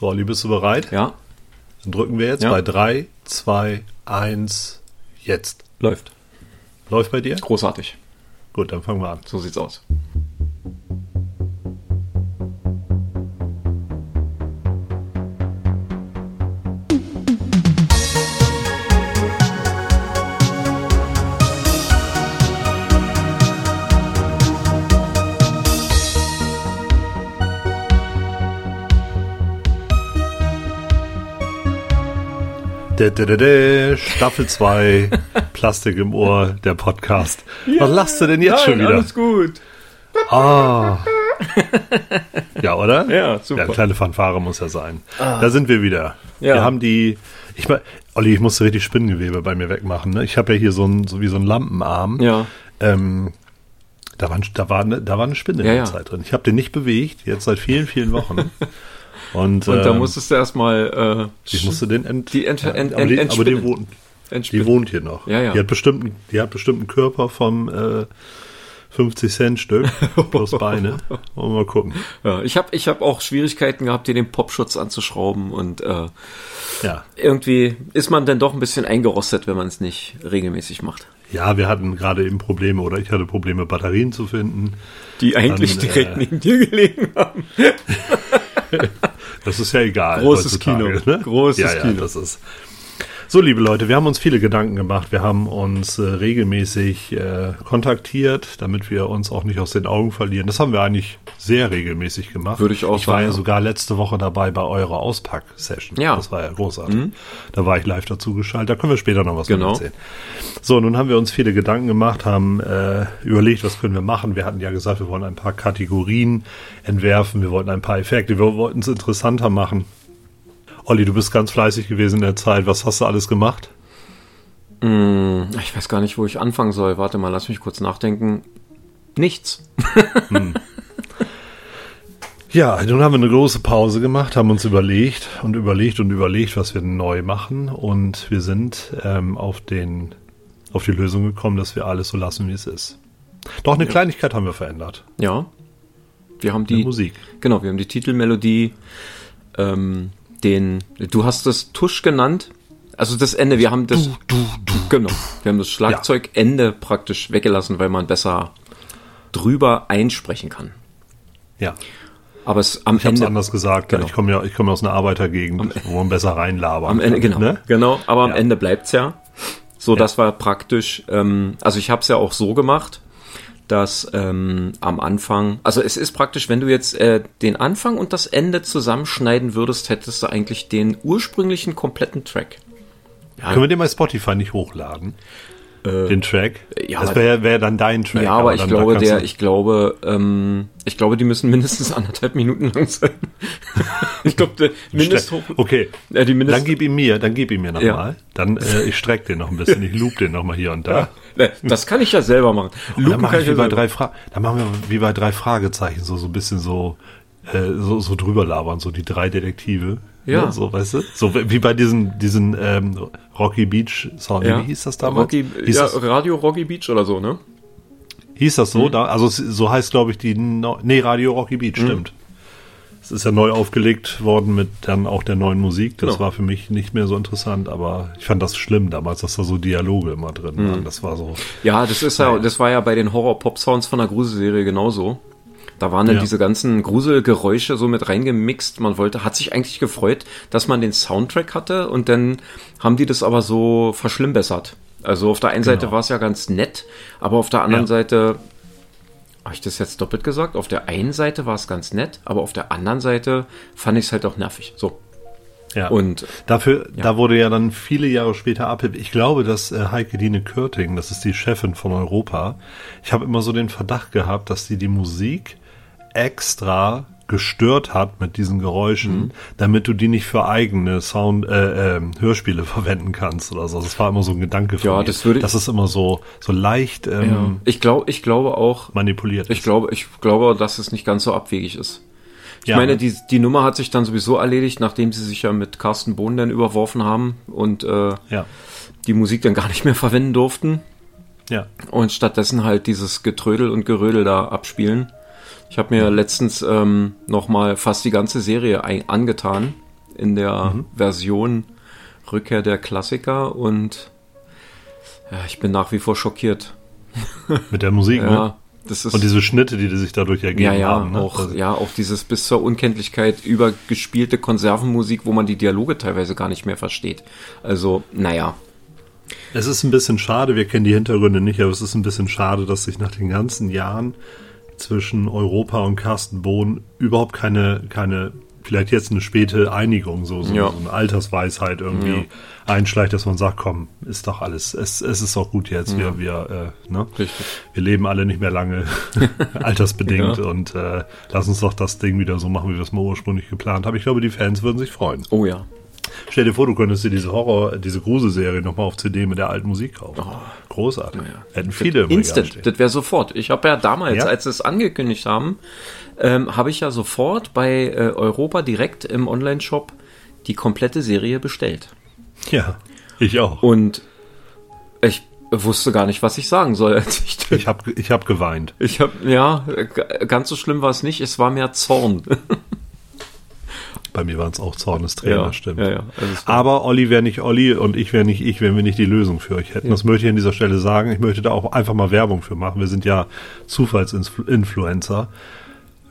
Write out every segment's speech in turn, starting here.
So, Olli, bist du bereit? Ja. Dann drücken wir jetzt Ja. bei 3, 2, 1, jetzt. Läuft. Läuft bei dir? Großartig. Gut, dann fangen wir an. So sieht's aus. Staffel 2, Plastik im Ohr, der Podcast. Was lachst du denn jetzt schon wieder? Alles gut. Ah. Ja, oder? Ja, super. Ah. Ja, kleine Fanfare muss ja sein. Da sind wir wieder. Ja. Wir haben die. Ich mein, Olli, ich musste richtig Spinnengewebe bei mir wegmachen. Ne? Ich habe ja hier so, ein, so wie so einen Lampenarm. Ja. Ähm, da, war, ein- da, war eine, da war eine Spinne Ja, in ja. der Zeit drin. Ich habe den nicht bewegt, jetzt seit vielen, vielen Wochen. Und, Und da ähm, musstest du erstmal äh, ich musste den ent, die ent- ent- die, ent- aber die, wohnt, die wohnt hier noch. Ja, ja. Die hat bestimmt, einen- die hat bestimmt einen Körper vom äh, 50 Cent Stück plus Beine. Wollen wir mal gucken. Ja, ich habe ich hab auch Schwierigkeiten gehabt, dir den Popschutz anzuschrauben und äh, Ja. irgendwie ist man dann doch ein bisschen eingerostet, wenn man es nicht regelmäßig macht. Ja, wir hatten gerade eben Probleme oder ich hatte Probleme, Batterien zu finden. Die eigentlich Dann, direkt äh, neben dir gelegen haben. Das ist ja egal. Großes Kino. Ne? Großes ja, ja, Kino. Das ist. So, liebe Leute, wir haben uns viele Gedanken gemacht. Wir haben uns äh, regelmäßig äh, kontaktiert, damit wir uns auch nicht aus den Augen verlieren. Das haben wir eigentlich sehr regelmäßig gemacht. Würde ich auch Ich war sagen, ja sogar letzte Woche dabei bei eurer Auspack-Session. Ja. Mhm. Das war ja großartig. Da war ich live dazu geschaltet. Da können wir später noch was Genau. erzählen. So, nun haben wir uns viele Gedanken gemacht, haben äh, überlegt, was können wir machen. Wir hatten ja gesagt, wir wollen ein paar Kategorien entwerfen, wir wollten ein paar Effekte, wir wollten es interessanter machen. Olli, du bist ganz fleißig gewesen in der Zeit. Was hast du alles gemacht? Ich weiß gar nicht, wo ich anfangen soll. Warte mal, lass mich kurz nachdenken. Nichts. Ja, nun haben wir eine große Pause gemacht, haben uns überlegt und überlegt und überlegt, was wir neu machen. Und wir sind ähm, auf, den, auf die Lösung gekommen, dass wir alles so lassen, wie es ist. Doch eine Kleinigkeit haben wir verändert. Ja. Wir haben Die die Musik. Genau, wir haben die Titelmelodie, ähm, den, du hast das Tusch genannt, also das Ende, wir haben das, genau, wir haben das Schlagzeugende praktisch weggelassen, weil man besser drüber einsprechen kann. Ja. Aber es am Ich habe es Ende, anders gesagt. Genau. Ich komme ja, ich komme aus einer Arbeitergegend, wo man besser reinlabern am Ende, kann, genau, Ne? genau, aber am Ja. Ende bleibt's ja. So, das war praktisch, ähm, also ich habe es ja auch so gemacht, dass ähm, am Anfang, also es ist praktisch, wenn du jetzt äh, den Anfang und das Ende zusammenschneiden würdest, hättest du eigentlich den ursprünglichen kompletten Track. Ja, Können wir den bei Spotify nicht hochladen? Den Track? Äh, ja, das aber- wäre wär dann dein Track. ja, aber ich dann- da glaube, der, ich glaube, ähm, ich glaube, die müssen mindestens anderthalb Minuten lang sein. ich glaube, der Mindest Okay, äh, die Mindest dann gib ihm mir, dann gib ihm mir Ja. nochmal. Dann äh, ich streck den noch ein bisschen, ich loop den nochmal hier und da. Äh, Das kann ich ja selber machen. Und dann mache ich ich wie ja bei drei Fra dann machen wir wie bei drei Fragezeichen so so ein bisschen so äh, so, so drüber labern, so die drei Detektive. Ja. Ne, so, weißt du? So wie bei diesen, diesen ähm, Rocky Beach Sound. Ja. Wie hieß das damals? Rocky, hieß, ja, das, Radio Rocky Beach oder so, ne? hieß das Mhm. so? Da, also so heißt, glaube ich, die no Nee, Radio Rocky Beach, Mhm. stimmt. Es ist ja neu aufgelegt worden mit dann auch der neuen Musik. Das Genau. war für mich nicht mehr so interessant, aber ich fand das schlimm damals, dass da so Dialoge immer drin Mhm. waren. Das war so. Ja, das ist ja, das war ja bei den Horror-Pop-Sounds von der Gruselserie genauso. Da waren dann Ja. diese ganzen Gruselgeräusche so mit reingemixt. Man wollte, hat sich eigentlich gefreut, dass man den Soundtrack hatte und dann haben die das aber so verschlimmbessert. Also auf der einen Seite Genau. war es ja ganz nett, aber auf der anderen Ja. Seite, habe ich das jetzt doppelt gesagt? Auf der einen Seite war es ganz nett, aber auf der anderen Seite fand ich es halt auch nervig. So. Ja. Und Dafür, da wurde ja dann viele Jahre später Abhilfe. Ich glaube, dass äh, Heike Dine Körting, das ist die Chefin von Europa, ich habe immer so den Verdacht gehabt, dass sie die Musik extra gestört hat mit diesen Geräuschen, Mhm. damit du die nicht für eigene Sound äh, ähm, Hörspiele verwenden kannst oder so. Das war immer so ein Gedanke von Ja, mir. das würde Das ist immer so so leicht ähm, ich glaube, ich glaube auch, manipuliert. Ich ist. glaube, ich glaube, dass es nicht ganz so abwegig ist. Ich Ja. meine, die, die Nummer hat sich dann sowieso erledigt, nachdem sie sich ja mit Carsten Bohn dann überworfen haben und äh, ja, die Musik dann gar nicht mehr verwenden durften ja, und stattdessen halt dieses Getrödel und Gerödel da abspielen. Ich habe mir letztens ähm, noch mal fast die ganze Serie angetan in der mhm. Version Rückkehr der Klassiker und ja, ich bin nach wie vor schockiert. Mit der Musik, ja, ne? Das ist, und diese Schnitte, die sich dadurch ergeben ja, ja, haben. Ne? Auch, ja, auch dieses bis zur Unkenntlichkeit übergespielte Konservenmusik, wo man die Dialoge teilweise gar nicht mehr versteht. Also, naja. Es ist ein bisschen schade, wir kennen die Hintergründe nicht, aber es ist ein bisschen schade, dass sich nach den ganzen Jahren zwischen Europa und Carsten Bohn überhaupt keine, keine vielleicht jetzt eine späte Einigung, so, so, ja. so eine Altersweisheit irgendwie ja. einschleicht, dass man sagt, komm, ist doch alles, es, es ist auch gut jetzt, ja. wir, wir, äh, ne? Richtig. wir leben alle nicht mehr lange altersbedingt und äh, lass uns doch das Ding wieder so machen, wie wir es mal ursprünglich geplant haben. Ich glaube, die Fans würden sich freuen. Oh ja. Stell dir vor, du könntest dir diese Horror, diese Gruselserie nochmal auf CD mit der alten Musik kaufen. Oh. Großartig. Ja. Hätten viele im Instant, das wäre sofort. Ich habe ja damals, ja? als sie es angekündigt haben, ähm, habe ich ja sofort bei äh, Europa direkt im Online-Shop die komplette Serie bestellt. Ja, ich auch. Und ich wusste gar nicht, was ich sagen soll. ich ich habe ich hab geweint. Ich habe, ja, ganz so schlimm war es nicht. Es war mehr Zorn. Bei mir waren es auch Zornestränen, ja, stimmt. Ja, ja, also Aber Olli wäre nicht Olli und ich wäre nicht ich, wenn wir nicht die Lösung für euch hätten. Das möchte ich an dieser Stelle sagen. Ich möchte da auch einfach mal Werbung für machen. Wir sind ja Zufallsinfluencer.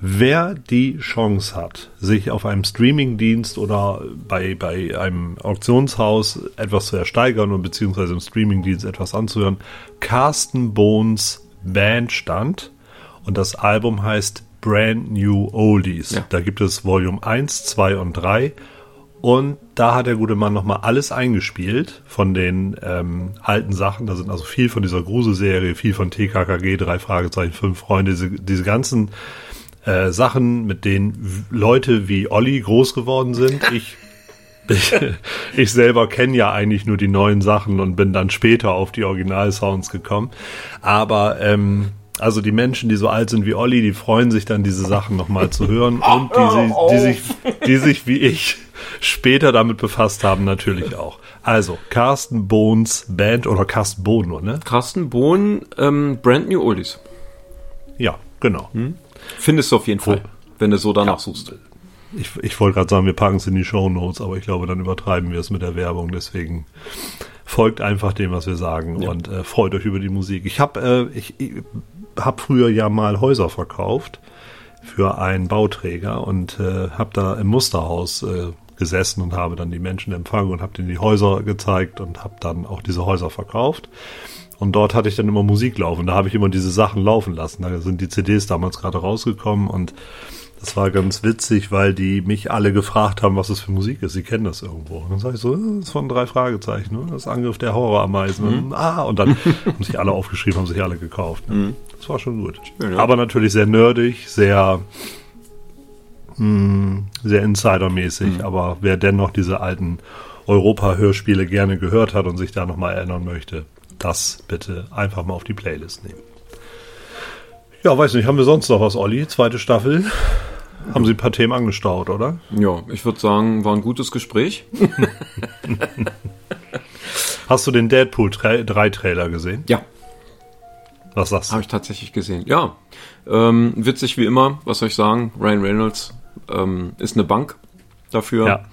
Wer die Chance hat, sich auf einem Streamingdienst oder bei, bei einem Auktionshaus etwas zu ersteigern und beziehungsweise im Streamingdienst etwas anzuhören, Carsten Bohns Band stand und das Album heißt Brand New Oldies. Ja. Da gibt es Volume 1, 2 und 3. Und da hat der gute Mann nochmal alles eingespielt von den ähm, alten Sachen. Da sind also viel von dieser Gruselserie, viel von TKKG, drei Fragezeichen, fünf Freunde, diese, diese ganzen äh, Sachen, mit denen Leute wie Olli groß geworden sind. Ich, ich, ich selber kenne ja eigentlich nur die neuen Sachen und bin dann später auf die Originalsounds gekommen. Aber ähm, also die Menschen, die so alt sind wie Olli, die freuen sich dann, diese Sachen nochmal zu hören und die, die, sich, die sich wie ich später damit befasst haben, natürlich auch. Also, Carsten Bohns Band oder Carsten Bohn nur, ne? Carsten Bohn, ähm, Brand New Oldies. Ja, genau. Hm? Findest du auf jeden Fall, wenn du so danach ja. suchst. Ich, ich wollte gerade sagen, wir packen es in die Show Notes, aber ich glaube, dann übertreiben wir es mit der Werbung. Deswegen folgt einfach dem, was wir sagen ja. und äh, freut euch über die Musik. Ich habe äh, ich, ich habe früher ja mal Häuser verkauft für einen Bauträger und äh, habe da im Musterhaus äh, gesessen und habe dann die Menschen empfangen und habe denen die Häuser gezeigt und habe dann auch diese Häuser verkauft. Und dort hatte ich dann immer Musik laufen. Da habe ich immer diese Sachen laufen lassen. Da sind die CDs damals gerade rausgekommen und das war ganz witzig, weil die mich alle gefragt haben, was es für Musik ist. Sie kennen das irgendwo. Und dann sage ich so, das ist von drei Fragezeichen, ne? das Angriff der Horrorameisen. Mhm. Ah, und dann haben sich alle aufgeschrieben, haben sich alle gekauft. Ne? Mhm. Das war schon gut. Schön, ja. Aber natürlich sehr nerdig, sehr, mh, hm, sehr Insidermäßig. Mhm. Aber wer dennoch diese alten Europa-Hörspiele gerne gehört hat und sich da nochmal erinnern möchte, das bitte einfach mal auf die Playlist nehmen. Ja, weiß nicht, haben wir sonst noch was, Olli? Zweite Staffel. Haben Sie ein paar Themen angestaut, oder? Ja, ich würde sagen, war ein gutes Gespräch. Hast du den Deadpool 3 Trailer gesehen? Ja. Was sagst du? Habe ich tatsächlich gesehen. Ja, ähm, witzig wie immer, was soll ich sagen? Ryan Reynolds ähm, ist eine Bank dafür. Ja.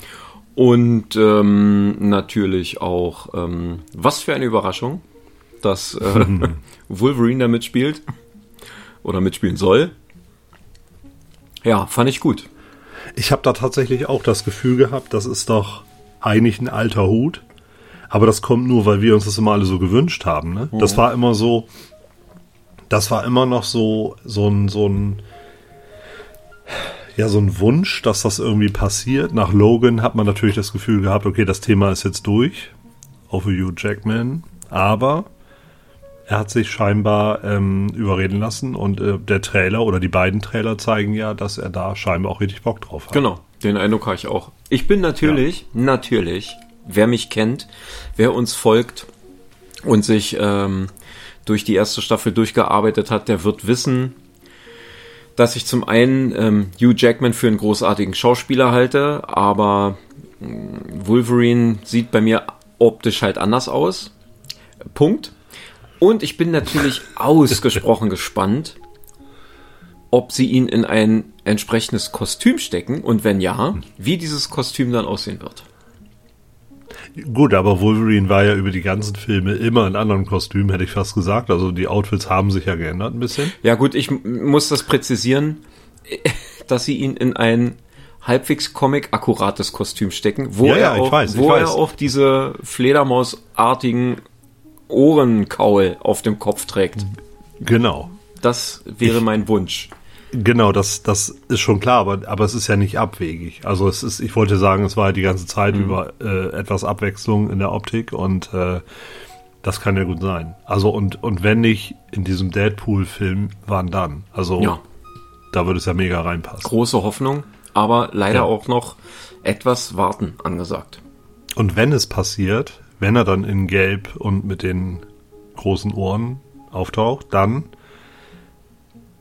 Und ähm, natürlich auch, ähm, was für eine Überraschung, dass äh, Wolverine da mitspielt oder mitspielen soll. Ja, fand ich gut. Ich habe da tatsächlich auch das Gefühl gehabt, das ist doch eigentlich ein alter Hut. Aber das kommt nur, weil wir uns das immer alle so gewünscht haben. Ne? Mhm. Das war immer so, das war immer noch so, so ein, so ein, ja, so ein Wunsch, dass das irgendwie passiert. Nach Logan hat man natürlich das Gefühl gehabt, okay, das Thema ist jetzt durch. Auf Hugh Jackman. Aber er hat sich scheinbar ähm, überreden lassen und äh, der Trailer oder die beiden Trailer zeigen ja, dass er da scheinbar auch richtig Bock drauf hat. Genau, den Eindruck habe ich auch. Ich bin natürlich, ja. natürlich, wer mich kennt, wer uns folgt und sich ähm, durch die erste Staffel durchgearbeitet hat, der wird wissen, dass ich zum einen ähm, Hugh Jackman für einen großartigen Schauspieler halte, aber äh, Wolverine sieht bei mir optisch halt anders aus. Punkt. Und ich bin natürlich ausgesprochen gespannt, ob sie ihn in ein entsprechendes Kostüm stecken und wenn ja, wie dieses Kostüm dann aussehen wird. Gut, aber Wolverine war ja über die ganzen Filme immer in anderen Kostümen, hätte ich fast gesagt. Also die Outfits haben sich ja geändert ein bisschen. Ja gut, ich muss das präzisieren, dass sie ihn in ein halbwegs comic-akkurates Kostüm stecken, wo, Ja, ja, er, auch, weiß, wo er auch diese Fledermausartigen Ohrenkaul auf dem Kopf trägt. Genau. Das wäre mein Wunsch. Genau, das, das ist schon klar, aber, aber es ist ja nicht abwegig. Also es ist, ich wollte sagen, es war halt die ganze Zeit Mhm. über äh, etwas Abwechslung in der Optik und äh, das kann ja gut sein. Also und, und wenn nicht in diesem Deadpool-Film, wann dann? Also Ja. da würde es ja mega reinpassen. Große Hoffnung, aber leider Ja. auch noch etwas warten angesagt. Und wenn es passiert, wenn er dann in Gelb und mit den großen Ohren auftaucht, dann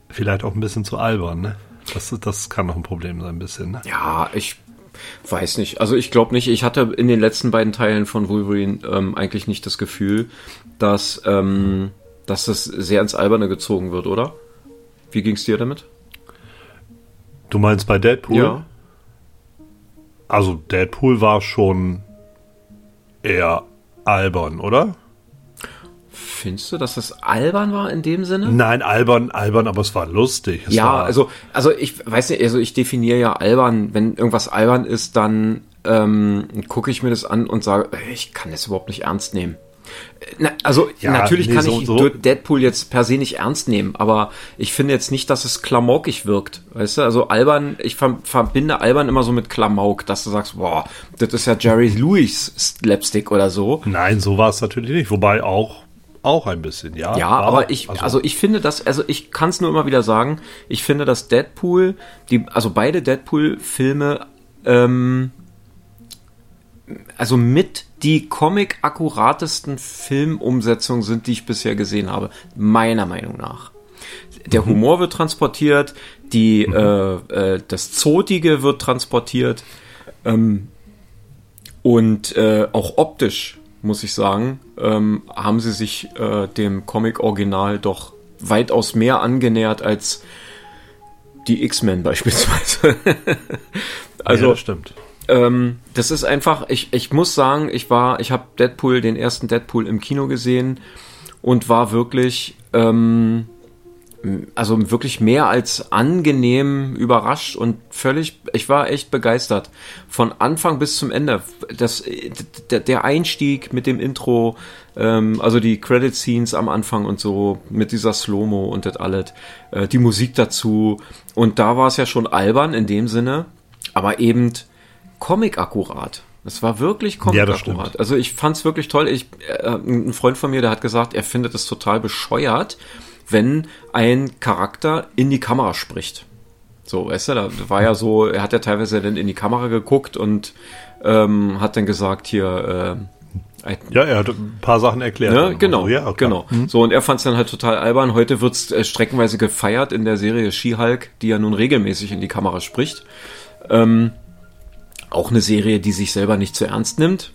vielleicht auch ein bisschen zu albern, ne? Das, das kann noch ein Problem sein, ein bisschen, ne? Ja, ich weiß nicht. Also ich glaube nicht. Ich hatte in den letzten beiden Teilen von Wolverine ähm, eigentlich nicht das Gefühl, dass, ähm, dass das sehr ins Alberne gezogen wird, oder? Wie ging's dir damit? Du meinst bei Deadpool? Ja. Also Deadpool war schon eher albern, oder? Findest du, dass das albern war in dem Sinne? Nein, albern, albern, aber es war lustig. Es ja, war, also, also ich weiß nicht, also ich definiere ja albern, wenn irgendwas albern ist, dann ähm, gucke ich mir das an und sage, ich kann das überhaupt nicht ernst nehmen. Na, also Ja, natürlich nee, kann so- ich so- Deadpool jetzt per se nicht ernst nehmen, aber ich finde jetzt nicht, dass es klamaukig wirkt, weißt du? Also albern, ich ver verbinde albern immer so mit Klamauk, dass du sagst, boah, das ist ja Jerry Lewis Slapstick oder so. Nein, so war es natürlich nicht. Wobei auch, auch ein bisschen, ja. Ja, aber auch- ich, also, ich finde das, also ich kann es nur immer wieder sagen, ich finde, dass Deadpool, die, also beide Deadpool-Filme, ähm, also mit die comic-akkuratesten Filmumsetzungen sind, die ich bisher gesehen habe, meiner Meinung nach. Der Humor wird transportiert, die, äh, äh, das Zotige wird transportiert, ähm, und äh, auch optisch, muss ich sagen, ähm, haben sie sich äh, dem Comic-Original doch weitaus mehr angenähert als die X-Men beispielsweise. also, ja, das stimmt. Ähm, das ist einfach, ich, ich muss sagen, ich war, ich habe Deadpool, den ersten Deadpool im Kino gesehen und war wirklich, ähm, also wirklich mehr als angenehm überrascht und völlig, ich war echt begeistert. Von Anfang bis zum Ende. Das, der, Einstieg mit dem Intro, ähm, also die Credit Scenes am Anfang und so, mit dieser Slow-Mo und das alles, äh, die Musik dazu. Und da war es ja schon albern in dem Sinne, aber eben Comic-akkurat. Es war wirklich Ja, das Comic-akkurat. stimmt. also ich fand's wirklich toll. Ich, äh, ein Freund von mir, der hat gesagt, er findet es total bescheuert, wenn ein Charakter in die Kamera spricht. So, weißt du, da war ja so, er hat ja teilweise dann in die Kamera geguckt und ähm, hat dann gesagt, hier, äh, Ja, er hat ein paar Sachen erklärt. Ne? dann Genau, so. ja, klar. genau. So, und er fand es dann halt total albern. Heute wird's äh, streckenweise gefeiert in der Serie She-Hulk, die ja nun regelmäßig in die Kamera spricht. Ähm, auch eine Serie, die sich selber nicht zu ernst nimmt.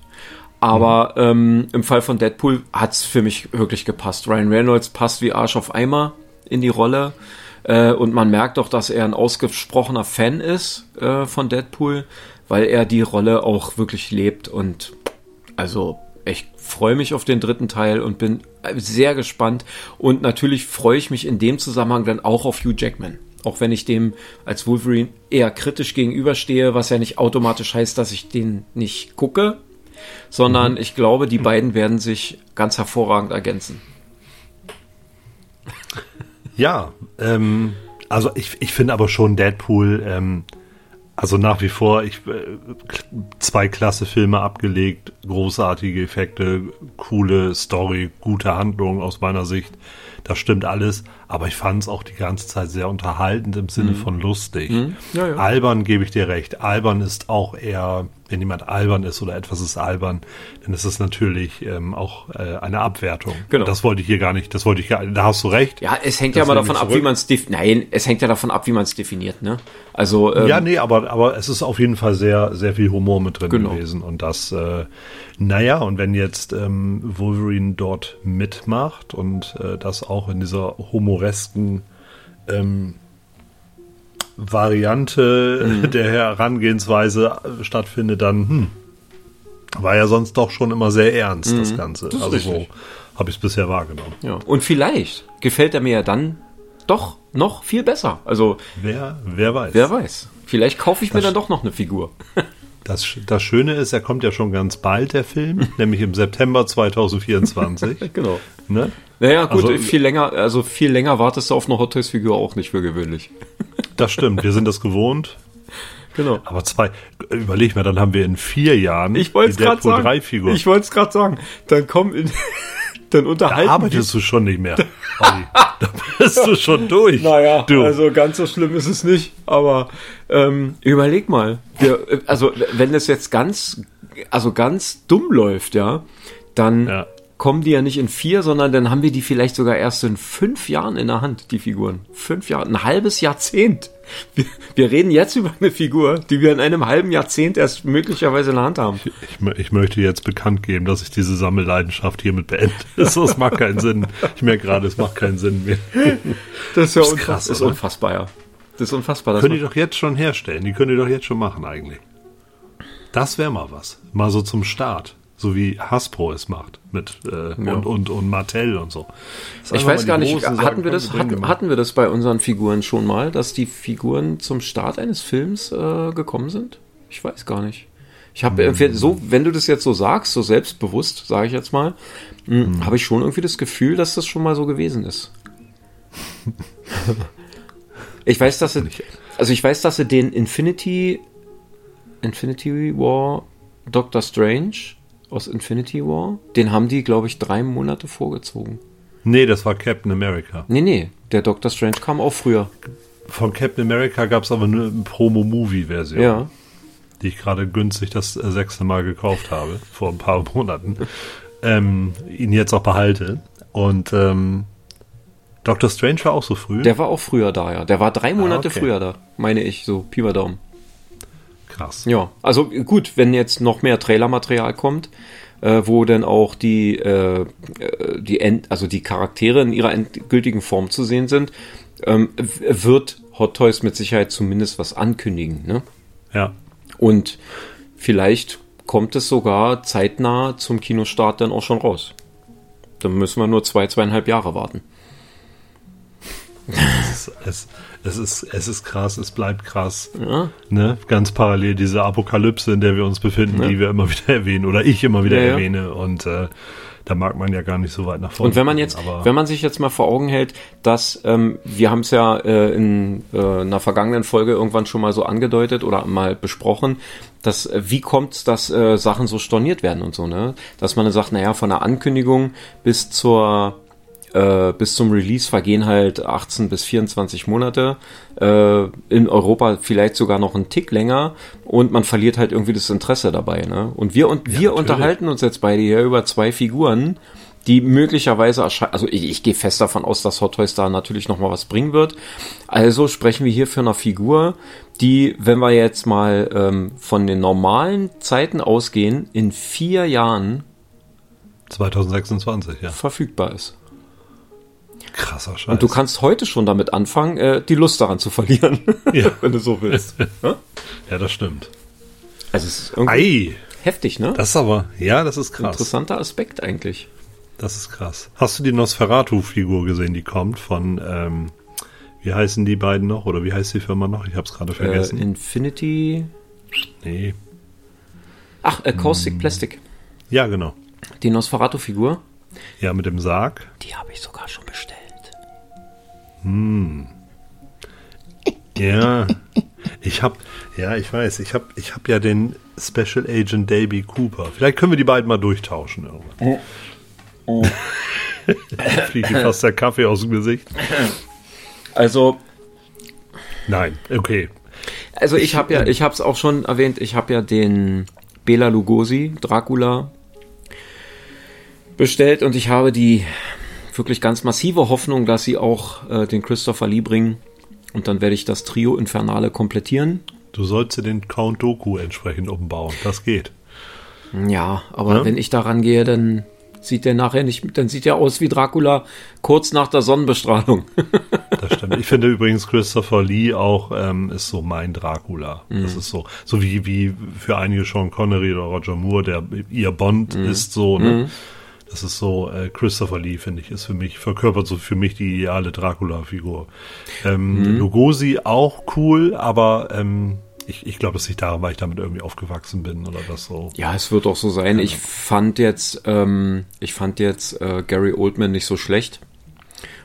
Aber ähm, im Fall von Deadpool hat's für mich wirklich gepasst. Ryan Reynolds passt wie Arsch auf Eimer in die Rolle. Äh, und man merkt auch, dass er ein ausgesprochener Fan ist äh, von Deadpool, weil er die Rolle auch wirklich lebt. Und also ich freue mich auf den dritten Teil und bin sehr gespannt. Und natürlich freue ich mich in dem Zusammenhang dann auch auf Hugh Jackman. Auch wenn ich dem als Wolverine eher kritisch gegenüberstehe, was ja nicht automatisch heißt, dass ich den nicht gucke, sondern ich glaube, die beiden werden sich ganz hervorragend ergänzen. Ja, ähm, also ich, ich finde aber schon Deadpool, ähm, also nach wie vor, ich äh, zwei klasse Filme abgelegt, großartige Effekte, coole Story, gute Handlung aus meiner Sicht. Das stimmt alles, aber ich fand es auch die ganze Zeit sehr unterhaltend im Sinne von lustig. Ja, ja. Albern gebe ich dir recht. Albern ist auch eher, wenn jemand albern ist oder etwas ist albern, dann ist es natürlich ähm, auch äh, eine Abwertung. Genau. Das wollte ich hier gar nicht, das wollte ich gar da hast du recht. Ja, es hängt Das ja mal davon ab, wie man es Nein, es hängt ja davon ab, wie man es definiert, ne? Also ähm, Ja, nee, aber, aber es ist auf jeden Fall sehr, sehr viel Humor mit drin Genau. gewesen. Und das, äh, naja, und wenn jetzt ähm, Wolverine dort mitmacht und äh, das auch in dieser humoresken ähm, Variante Mhm. der Herangehensweise stattfindet, dann hm, war ja sonst doch schon immer sehr ernst, das Ganze. Mhm. das also so habe ich es bisher wahrgenommen. Ja. Und vielleicht gefällt er mir ja dann doch noch viel besser. Also, Wer, wer weiß. wer weiß. Vielleicht kaufe ich mir dann doch noch eine Figur. Das, das Schöne ist, er kommt ja schon ganz bald, der Film, nämlich im September 2024. genau. Ne? Naja, gut, Also- viel länger, also viel länger wartest du auf eine Hot Toys Figur auch nicht für gewöhnlich. Das stimmt, wir sind das gewohnt. Genau. Aber zwei, überleg mal, dann haben wir in vier Jahren Ich wollte es die gerade Deadpool sagen. 3 Figur. Ich wollte es gerade sagen. Dann komm in, dann da unterhalten arbeitest du schon nicht mehr. Da bist du schon durch. Naja, du. also ganz so schlimm ist es nicht. Aber ähm, überleg mal, wir, äh, also wenn das jetzt ganz, also ganz dumm läuft, ja, dann Ja. Kommen die ja nicht in vier, sondern dann haben wir die vielleicht sogar erst in fünf Jahren in der Hand, die Figuren. Fünf Jahre, ein halbes Jahrzehnt. Wir, wir reden jetzt über eine Figur, die wir in einem halben Jahrzehnt erst möglicherweise in der Hand haben. Ich, ich möchte jetzt bekannt geben, dass ich diese Sammelleidenschaft hiermit beende. Das, das macht keinen Sinn. Ich merke gerade, es macht keinen Sinn mehr. Das ist ja ist unfass- krass, ist unfassbar, ja. Das ist unfassbar. dass Können die doch jetzt schon herstellen. Die können die doch jetzt schon machen eigentlich. Das wäre mal was. Mal so zum Start. So wie Hasbro es macht. Mit, äh, und, und, und Mattel und so. Ich weiß gar nicht, hatten sagen, wir das, hatten, hatten wir das bei unseren Figuren schon mal, dass die Figuren zum Start eines Films äh, gekommen sind? Ich weiß gar nicht. Ich habe irgendwie so, wenn du das jetzt so sagst, so selbstbewusst, sage ich jetzt mal, mh, habe ich schon irgendwie das Gefühl, dass das schon mal so gewesen ist. ich weiß, dass sie, also ich weiß, dass sie den Infinity, Infinity War, Doctor Strange aus Infinity War, den haben die, glaube ich, drei Monate vorgezogen. Nee, das war Captain America. Nee, nee, der Doctor Strange kam auch früher. Von Captain America gab es aber nur eine Promo-Movie-Version. Ja. die ich gerade günstig das sechste Mal gekauft habe, vor ein paar Monaten, ähm, ihn jetzt auch behalte. Und ähm, Doctor Strange war auch so früh. Der war auch früher da, ja. Der war drei Monate okay. früher da, meine ich, so Pi mal Daumen. Krass. Ja, also gut, wenn jetzt noch mehr Trailermaterial kommt, äh, wo dann auch die, äh, äh, die End, also die Charaktere in ihrer endgültigen Form zu sehen sind, ähm, wird Hot Toys mit Sicherheit zumindest was ankündigen. Ne? Ja. Und vielleicht kommt es sogar zeitnah zum Kinostart dann auch schon raus. Dann müssen wir nur zwei, zweieinhalb Jahre warten. Es, es, es, ist, es ist krass, es bleibt krass. Ja. Ne? Ganz parallel diese Apokalypse, in der wir uns befinden, die wir immer wieder erwähnen oder ich immer wieder Ja, ja. erwähne. Und äh, da mag man ja gar nicht so weit nach vorne. Und wenn man jetzt, aber wenn man sich jetzt mal vor Augen hält, dass ähm, wir haben es ja äh, in äh, einer vergangenen Folge irgendwann schon mal so angedeutet oder mal besprochen, dass äh, wie kommt dass äh, Sachen so storniert werden und so, ne? Dass man dann sagt, naja, von der Ankündigung bis zur äh, bis zum Release vergehen halt 18 bis 24 Monate. Äh, in Europa vielleicht sogar noch einen Tick länger und man verliert halt irgendwie das Interesse dabei. Ne? Und wir und wir natürlich. unterhalten uns jetzt beide hier über zwei Figuren, die möglicherweise erscheinen. Also ich, ich gehe fest davon aus, dass Hot Toys da natürlich noch mal was bringen wird. Also sprechen wir hier für eine Figur, die, wenn wir jetzt mal ähm, von den normalen Zeiten ausgehen, in vier Jahren 2026, ja. verfügbar ist. Krasser Scheiß. Und du kannst heute schon damit anfangen, äh, die Lust daran zu verlieren, Ja. wenn du so willst. Ja? ja, das stimmt. Also es ist irgendwie Ei, heftig, ne? das ist aber, ja, das ist krass. Interessanter Aspekt eigentlich. Das ist krass. Hast du die Nosferatu-Figur gesehen, die kommt von, ähm, wie heißen die beiden noch? Oder wie heißt die Firma noch? Ich habe es gerade Äh, vergessen. Infinity. nee. Ach, äh, Caustic Plastic. Ja, genau. Die Nosferatu-Figur. Ja, mit dem Sarg. Die habe ich sogar schon bestellt. Ja. Ich habe, ja, ich weiß, ich habe ich hab ja den Special Agent Davy Cooper. Vielleicht können wir die beiden mal durchtauschen irgendwann. Fliegt dir fast der Kaffee aus dem Gesicht? Also, Nein, okay. also ich habe ja, ich habe es auch schon erwähnt, ich habe ja den Bela Lugosi, Dracula, bestellt und ich habe die wirklich ganz massive Hoffnung, dass sie auch äh, den Christopher Lee bringen. Und dann werde ich das Trio Infernale komplettieren. Du sollst dir den Count Doku entsprechend umbauen. Das geht. Ja, aber Ja? wenn ich daran gehe, dann Sieht der nachher nicht, dann sieht er aus wie Dracula kurz nach der Sonnenbestrahlung. das stimmt. Ich finde übrigens Christopher Lee auch ähm, ist so mein Dracula. Mhm. Das ist so, so wie, wie für einige Sean Connery oder Roger Moore, der ihr Bond mhm. ist so, ne? Mhm. Das ist so, äh, Christopher Lee, finde ich, ist für mich, verkörpert so für mich die ideale Dracula-Figur. Ähm, mhm. Lugosi auch cool, aber ähm, ich, ich glaube, es liegt daran, weil ich damit irgendwie aufgewachsen bin oder das so. Ja, es wird auch so sein. Ja. Ich fand jetzt, ähm, ich fand jetzt äh, Gary Oldman nicht so schlecht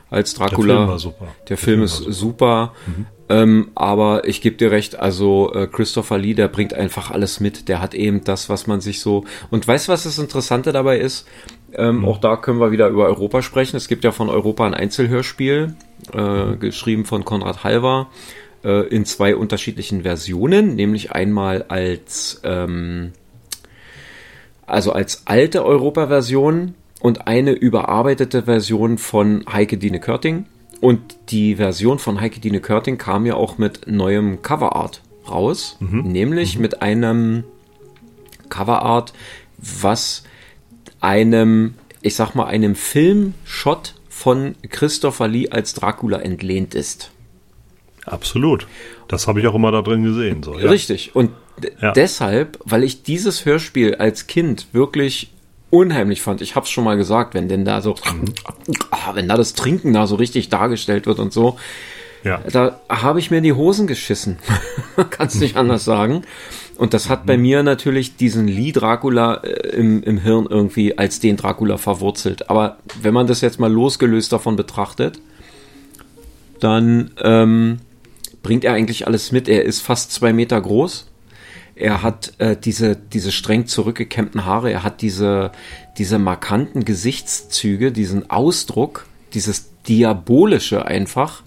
als Dracula. Der Film war super. Der, der Film, Film, ist super. super. Mhm. Ähm, aber ich gebe dir recht, also äh, Christopher Lee, der bringt einfach alles mit. Der hat eben das, was man sich so. Und weißt du, was das Interessante dabei ist? Ähm, mhm. Auch da können wir wieder über Europa sprechen. Es gibt ja von Europa ein Einzelhörspiel, äh, mhm. geschrieben von Konrad Halver äh, in zwei unterschiedlichen Versionen, nämlich einmal als ähm, also als alte Europa-Version und eine überarbeitete Version von Heike Dine Körting. Und die Version von Heike Dine Körting kam ja auch mit neuem Coverart raus, mhm. nämlich mhm. mit einem Coverart, was einem, ich sag mal, einem Filmshot von Christopher Lee als Dracula entlehnt ist. Absolut. Das habe ich auch immer da drin gesehen. So, ja. Richtig. Und ja. deshalb, weil ich dieses Hörspiel als Kind wirklich unheimlich fand. Ich habe es schon mal gesagt, wenn denn da so, mhm. ah, wenn da das Trinken da so richtig dargestellt wird und so, ja. da habe ich mir in die Hosen geschissen. Kannst nicht anders sagen. Und das hat bei mhm. mir natürlich diesen Lee Dracula äh, im, im Hirn irgendwie als den Dracula verwurzelt. Aber wenn man das jetzt mal losgelöst davon betrachtet, dann ähm, bringt er eigentlich alles mit. Er ist fast zwei Meter groß. Er hat äh, diese, diese streng zurückgekämmten Haare. Er hat diese, diese markanten Gesichtszüge, diesen Ausdruck, dieses Diabolische einfach.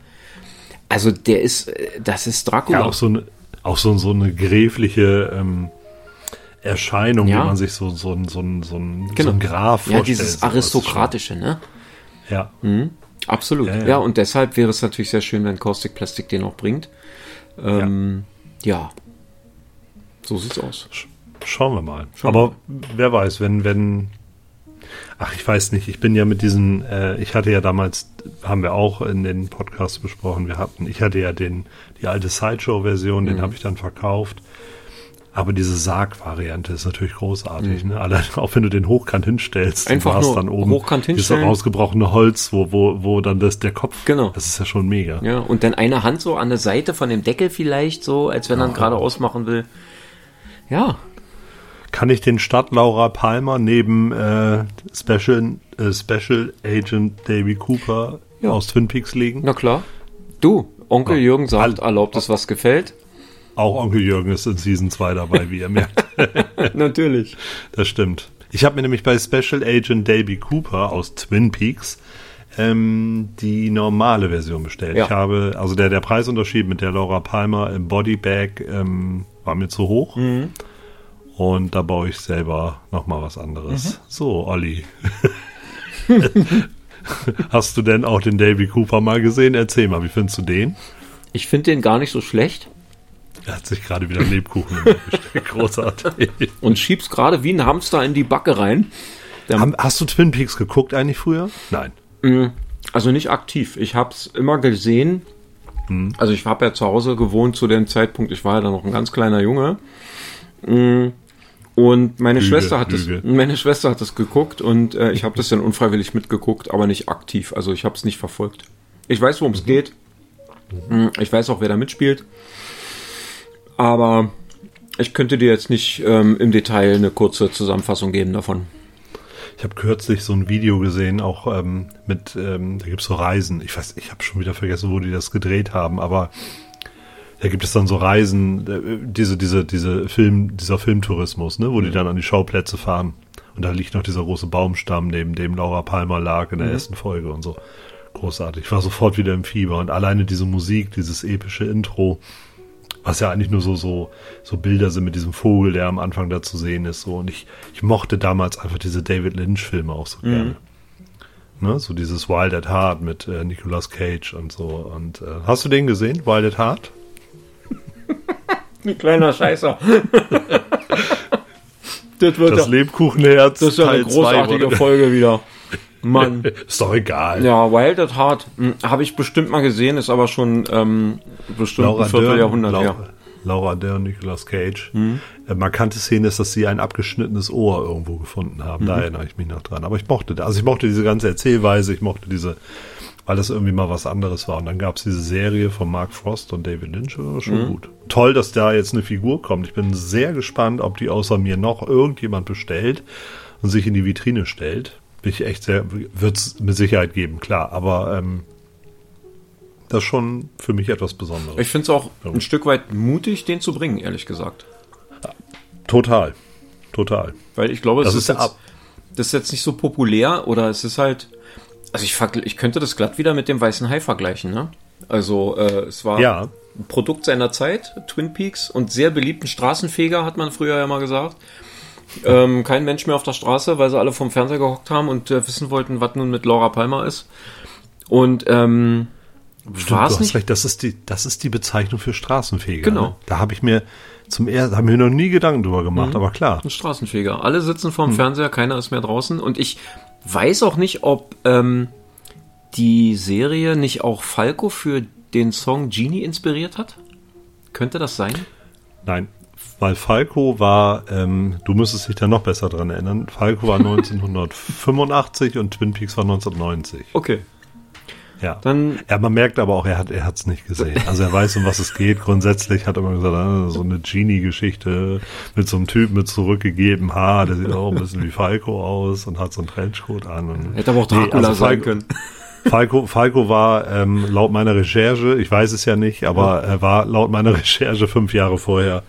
Also der ist, äh, das ist Dracula. Ja, auch so eine, auch so, so eine gräfliche ähm, Erscheinung, ja. wie man sich so, so, so, so, so, genau. so ein Graf vorstellt. Ja, dieses Aristokratische, ne? Ja. Mhm. Absolut. Ja, ja. ja, und deshalb wäre es natürlich sehr schön, wenn Caustic Plastic den auch bringt. Ähm, ja. ja. So sieht's aus. Schauen wir mal. Schauen Aber wir. wer weiß, wenn, wenn. Ach, ich weiß nicht. Ich bin ja mit diesen. Äh, ich hatte ja damals, haben wir auch in den Podcasts besprochen. Wir hatten, ich hatte ja den die alte Sideshow-Version, mhm. den habe ich dann verkauft. Aber diese Sarg-Variante ist natürlich großartig. Mhm. Ne? Allein, auch wenn du den hochkant hinstellst, einfach nur dann oben hochkant hinstellen. Dieses rausgebrochene Holz, wo, wo, wo dann das, der Kopf, genau. das ist ja schon mega. Ja, und dann eine Hand so an der Seite von dem Deckel vielleicht, so, als wenn er ja. gerade ausmachen will. Ja. Kann ich den Stadt Laura Palmer neben äh, Special, äh, Special Agent Davy Cooper ja. aus Twin Peaks legen? Na klar. Du, Onkel ja. Jürgen sagt, erlaubt es, was gefällt. Auch Onkel Jürgen ist in Season 2 dabei, wie ihr merkt. Natürlich. Das stimmt. Ich habe mir nämlich bei Special Agent Davy Cooper aus Twin Peaks ähm, die normale Version bestellt. Ja. Ich habe, also der, der Preisunterschied mit der Laura Palmer im Bodybag ähm, war mir zu hoch. Mhm. Und da baue ich selber nochmal was anderes. Mhm. So, Olli. Hast du denn auch den Davy Cooper mal gesehen? Erzähl mal, wie findest du den? Ich finde den gar nicht so schlecht. Er hat sich gerade wieder Lebkuchen bestellt. Großartig. Und schiebst gerade wie ein Hamster in die Backe rein. Haben, hast du Twin Peaks geguckt eigentlich früher? Nein. Mm, also nicht aktiv. Ich habe es immer gesehen. Hm. Also ich habe ja zu Hause gewohnt zu dem Zeitpunkt. Ich war ja dann noch ein ganz kleiner Junge. Mm, und meine Lüge, Schwester hat Lüge. das, meine Schwester hat das geguckt und äh, ich habe das dann unfreiwillig mitgeguckt, aber nicht aktiv. Also ich habe es nicht verfolgt. Ich weiß, worum es mhm. geht. Mm, ich weiß auch, wer da mitspielt. Aber ich könnte dir jetzt nicht ähm, im Detail eine kurze Zusammenfassung geben davon. Ich habe kürzlich so ein Video gesehen, auch ähm, mit, ähm, da gibt es so Reisen. Ich weiß, ich habe schon wieder vergessen, wo die das gedreht haben, aber da gibt es dann so Reisen, äh, diese, diese, diese Film, dieser Filmtourismus, ne, wo die dann an die Schauplätze fahren. Und da liegt noch dieser große Baumstamm, neben dem Laura Palmer lag in der mhm. ersten Folge und so. Großartig. Ich war sofort wieder im Fieber und alleine diese Musik, dieses epische Intro, was ja eigentlich nur so, so, so Bilder sind mit diesem Vogel, der am Anfang da zu sehen ist. So. Und ich, ich mochte damals einfach diese David Lynch-Filme auch so mhm. gerne. Ne? So dieses Wild at Heart mit äh, Nicolas Cage und so. Und äh, hast du den gesehen, Wild at Heart? Ein kleiner Scheißer. Das wird das ja, Lebkuchenherz. das ist ja eine Teil großartige Folge wieder. Mann. Ist doch egal. Ja, Wild at Heart hm, habe ich bestimmt mal gesehen, ist aber schon ähm, bestimmt Laura ein Dern, Vierteljahrhundert Laura, her. Laura Dern, Nicolas Cage. Mhm. Äh, markante Szene ist, dass sie ein abgeschnittenes Ohr irgendwo gefunden haben. Mhm. Da erinnere ich mich noch dran. Aber ich mochte, also ich mochte diese ganze Erzählweise, ich mochte diese, weil das irgendwie mal was anderes war. Und dann gab es diese Serie von Mark Frost und David Lynch, schon Mhm. gut. Toll, dass da jetzt eine Figur kommt. Ich bin sehr gespannt, ob die außer mir noch irgendjemand bestellt und sich in die Vitrine stellt. Bin ich echt sehr, wird es mit Sicherheit geben, klar. Aber ähm, das ist schon für mich etwas Besonderes. Ich finde es auch ein Stück weit mutig, den zu bringen, ehrlich gesagt. Total. Total. Weil ich glaube, es Das ist, ist der jetzt, Ab- das ist jetzt nicht so populär oder es ist halt. Also ich, ich könnte das glatt wieder mit dem Weißen Hai vergleichen, ne? Also äh, es war Ja. ein Produkt seiner Zeit, Twin Peaks und sehr beliebten Straßenfeger, hat man früher ja mal gesagt. Ähm, kein Mensch mehr auf der Straße, weil sie alle vom Fernseher gehockt haben und äh, wissen wollten, was nun mit Laura Palmer ist. Und ähm, Stimmt, du hast nicht? recht, das ist die, das ist die Bezeichnung für Straßenfeger. Genau. Ne? Da habe ich mir zum ersten, haben wir noch nie Gedanken drüber gemacht, Mhm. aber klar. Ein Straßenfeger. Alle sitzen vorm Fernseher, keiner ist mehr draußen. Und ich weiß auch nicht, ob ähm, die Serie nicht auch Falco für den Song Genie inspiriert hat. Könnte das sein? Nein, weil Falco war, ähm, du müsstest dich da noch besser dran erinnern, Falco war 1985 und Twin Peaks war 1990. Okay. Ja. Dann- ja, man merkt aber auch, er hat er hat's nicht gesehen. Also er weiß, um was es geht. Grundsätzlich hat er immer gesagt, ah, so eine Genie-Geschichte mit so einem Typ mit zurückgegeben Haar, der sieht auch ein bisschen wie Falco aus und hat so einen Trenchcoat an. Und Hätte aber auch Nee, Dracula also sein Falco- können. Falco, Falco war ähm, laut meiner Recherche, ich weiß es ja nicht, aber er war laut meiner Recherche fünf Jahre vorher.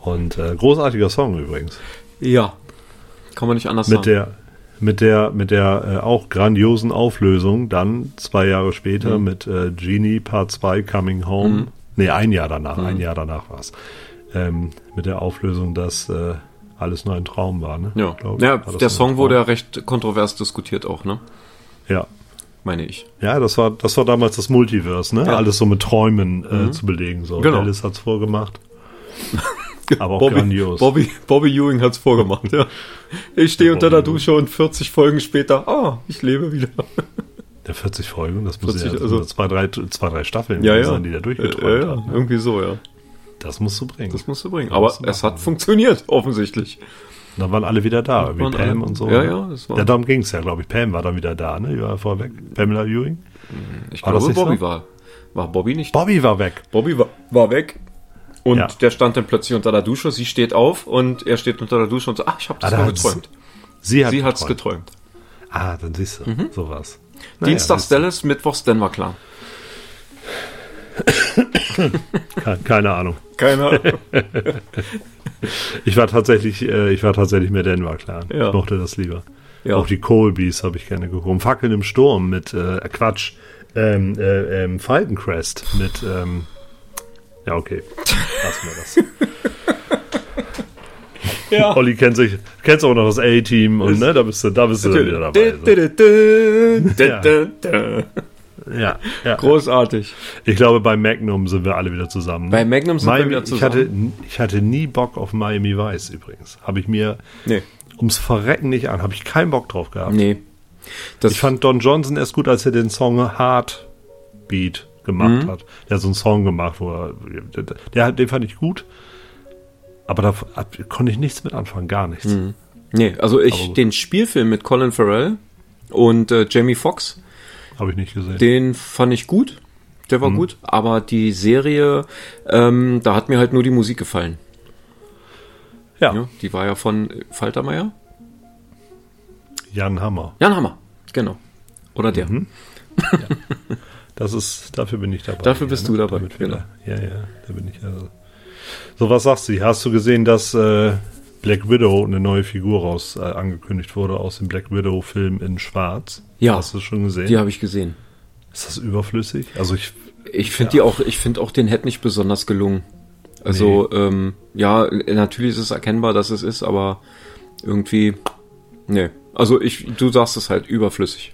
Und äh, großartiger Song übrigens. Ja. Kann man nicht anders Mit sagen. der, mit der, mit der äh, auch grandiosen Auflösung dann zwei Jahre später Mhm. mit äh, Genie Part 2 Coming Home. Nee, ein Jahr danach, Mhm. ein Jahr danach war es. Ähm, mit der Auflösung, dass äh, alles nur ein Traum war. Ne? ja. Glaub ja, War der Song wurde ja recht kontrovers diskutiert auch, ne? Ja. Meine ich. Ja, das war, das war damals das Multiverse, ne? Ja. Alles so mit Träumen äh, zu belegen. So. Genau. Alice hat's vorgemacht. Aber auch Bobby, grandios. Bobby, Bobby Ewing hat's vorgemacht, ja. Ich stehe unter der Dusche und 40 Folgen später, ah, ich lebe wieder. Der 40 Folgen, das muss 40, ja also- also zwei, drei, zwei, drei Staffeln Ja, ja. sein, die da Äh, durchgeträumt ja, haben. ne? irgendwie so, ja. Das musst du bringen. Das musst du bringen. Das Aber du es hat funktioniert, offensichtlich. Und dann waren alle wieder da, wie Pam alle- und so. Ja, ne? ja, das war- ja darum ging's ja, glaube ich. Pam war dann wieder da, ne? Die war vorher weg. Pamela Ewing. Ich War glaube, Bobby so? war. War Bobby nicht? Bobby war weg. Bobby war, war weg. Und Ja. der stand dann plötzlich unter der Dusche. Sie steht auf und er steht unter der Dusche und so, ach, ich habe das Ah, hat's- geträumt. Sie hat Sie hat's geträumt. Ah, dann siehst du. So war's. Dienstags Dallas, Mittwochs Denver klar. Ke- Keine Ahnung. Keine Ahnung. Ich war tatsächlich, äh, ich war tatsächlich mehr Denver, klar. Ja. Ich mochte das lieber. Ja. Auch die Colbys habe ich gerne geguckt. Fackeln im Sturm mit, äh, Quatsch, ähm, äh, ähm, Falcon Crest mit, ähm, ja, okay. Lassen wir das. ja. Olli kennt sich, kennst auch noch das A-Team und, ne, da bist du, da bist du dann wieder dabei. So. Ja, ja. Großartig. Ich glaube, bei Magnum sind wir alle wieder zusammen. ne? Bei Magnum sind wir Miami, wieder Ich hatte, zusammen. ich hatte nie Bock auf Miami Vice übrigens. Habe ich mir Nee. ums Verrecken nicht an. Habe ich keinen Bock drauf gehabt. Nee. Das Ich fand Don Johnson erst gut, als er den Song Heartbeat Mhm. Gemacht hat. Der hat so einen Song gemacht, wo er, der, den fand ich gut. Aber da konnte ich nichts mit anfangen, gar nichts. Mhm. Nee, also Aber ich, gut. den Spielfilm mit Colin Farrell und äh, Jamie Foxx, Habe ich nicht gesehen. den fand ich gut. Der Mhm. war gut. Aber die Serie, ähm, da hat mir halt nur die Musik gefallen. ja, Ja, die war ja von Faltermeier. Jan Hammer. Jan Hammer, genau. Oder der. Mhm. Das ist, dafür bin ich dabei. Dafür bist du dabei, Damit genau. Ja, ja, da bin ich also. So, was sagst du? Hast du gesehen, dass äh, Black Widow eine neue Figur raus äh, angekündigt wurde aus dem Black Widow-Film in Schwarz? Ja. Hast du das schon gesehen? Die habe ich gesehen. Ist das überflüssig? Also ich, Ich finde die auch, ich finde auch den Head nicht besonders gelungen. Also, ähm, ja, natürlich ist es erkennbar, dass es ist, aber irgendwie, nee. Also ich, du sagst es halt überflüssig.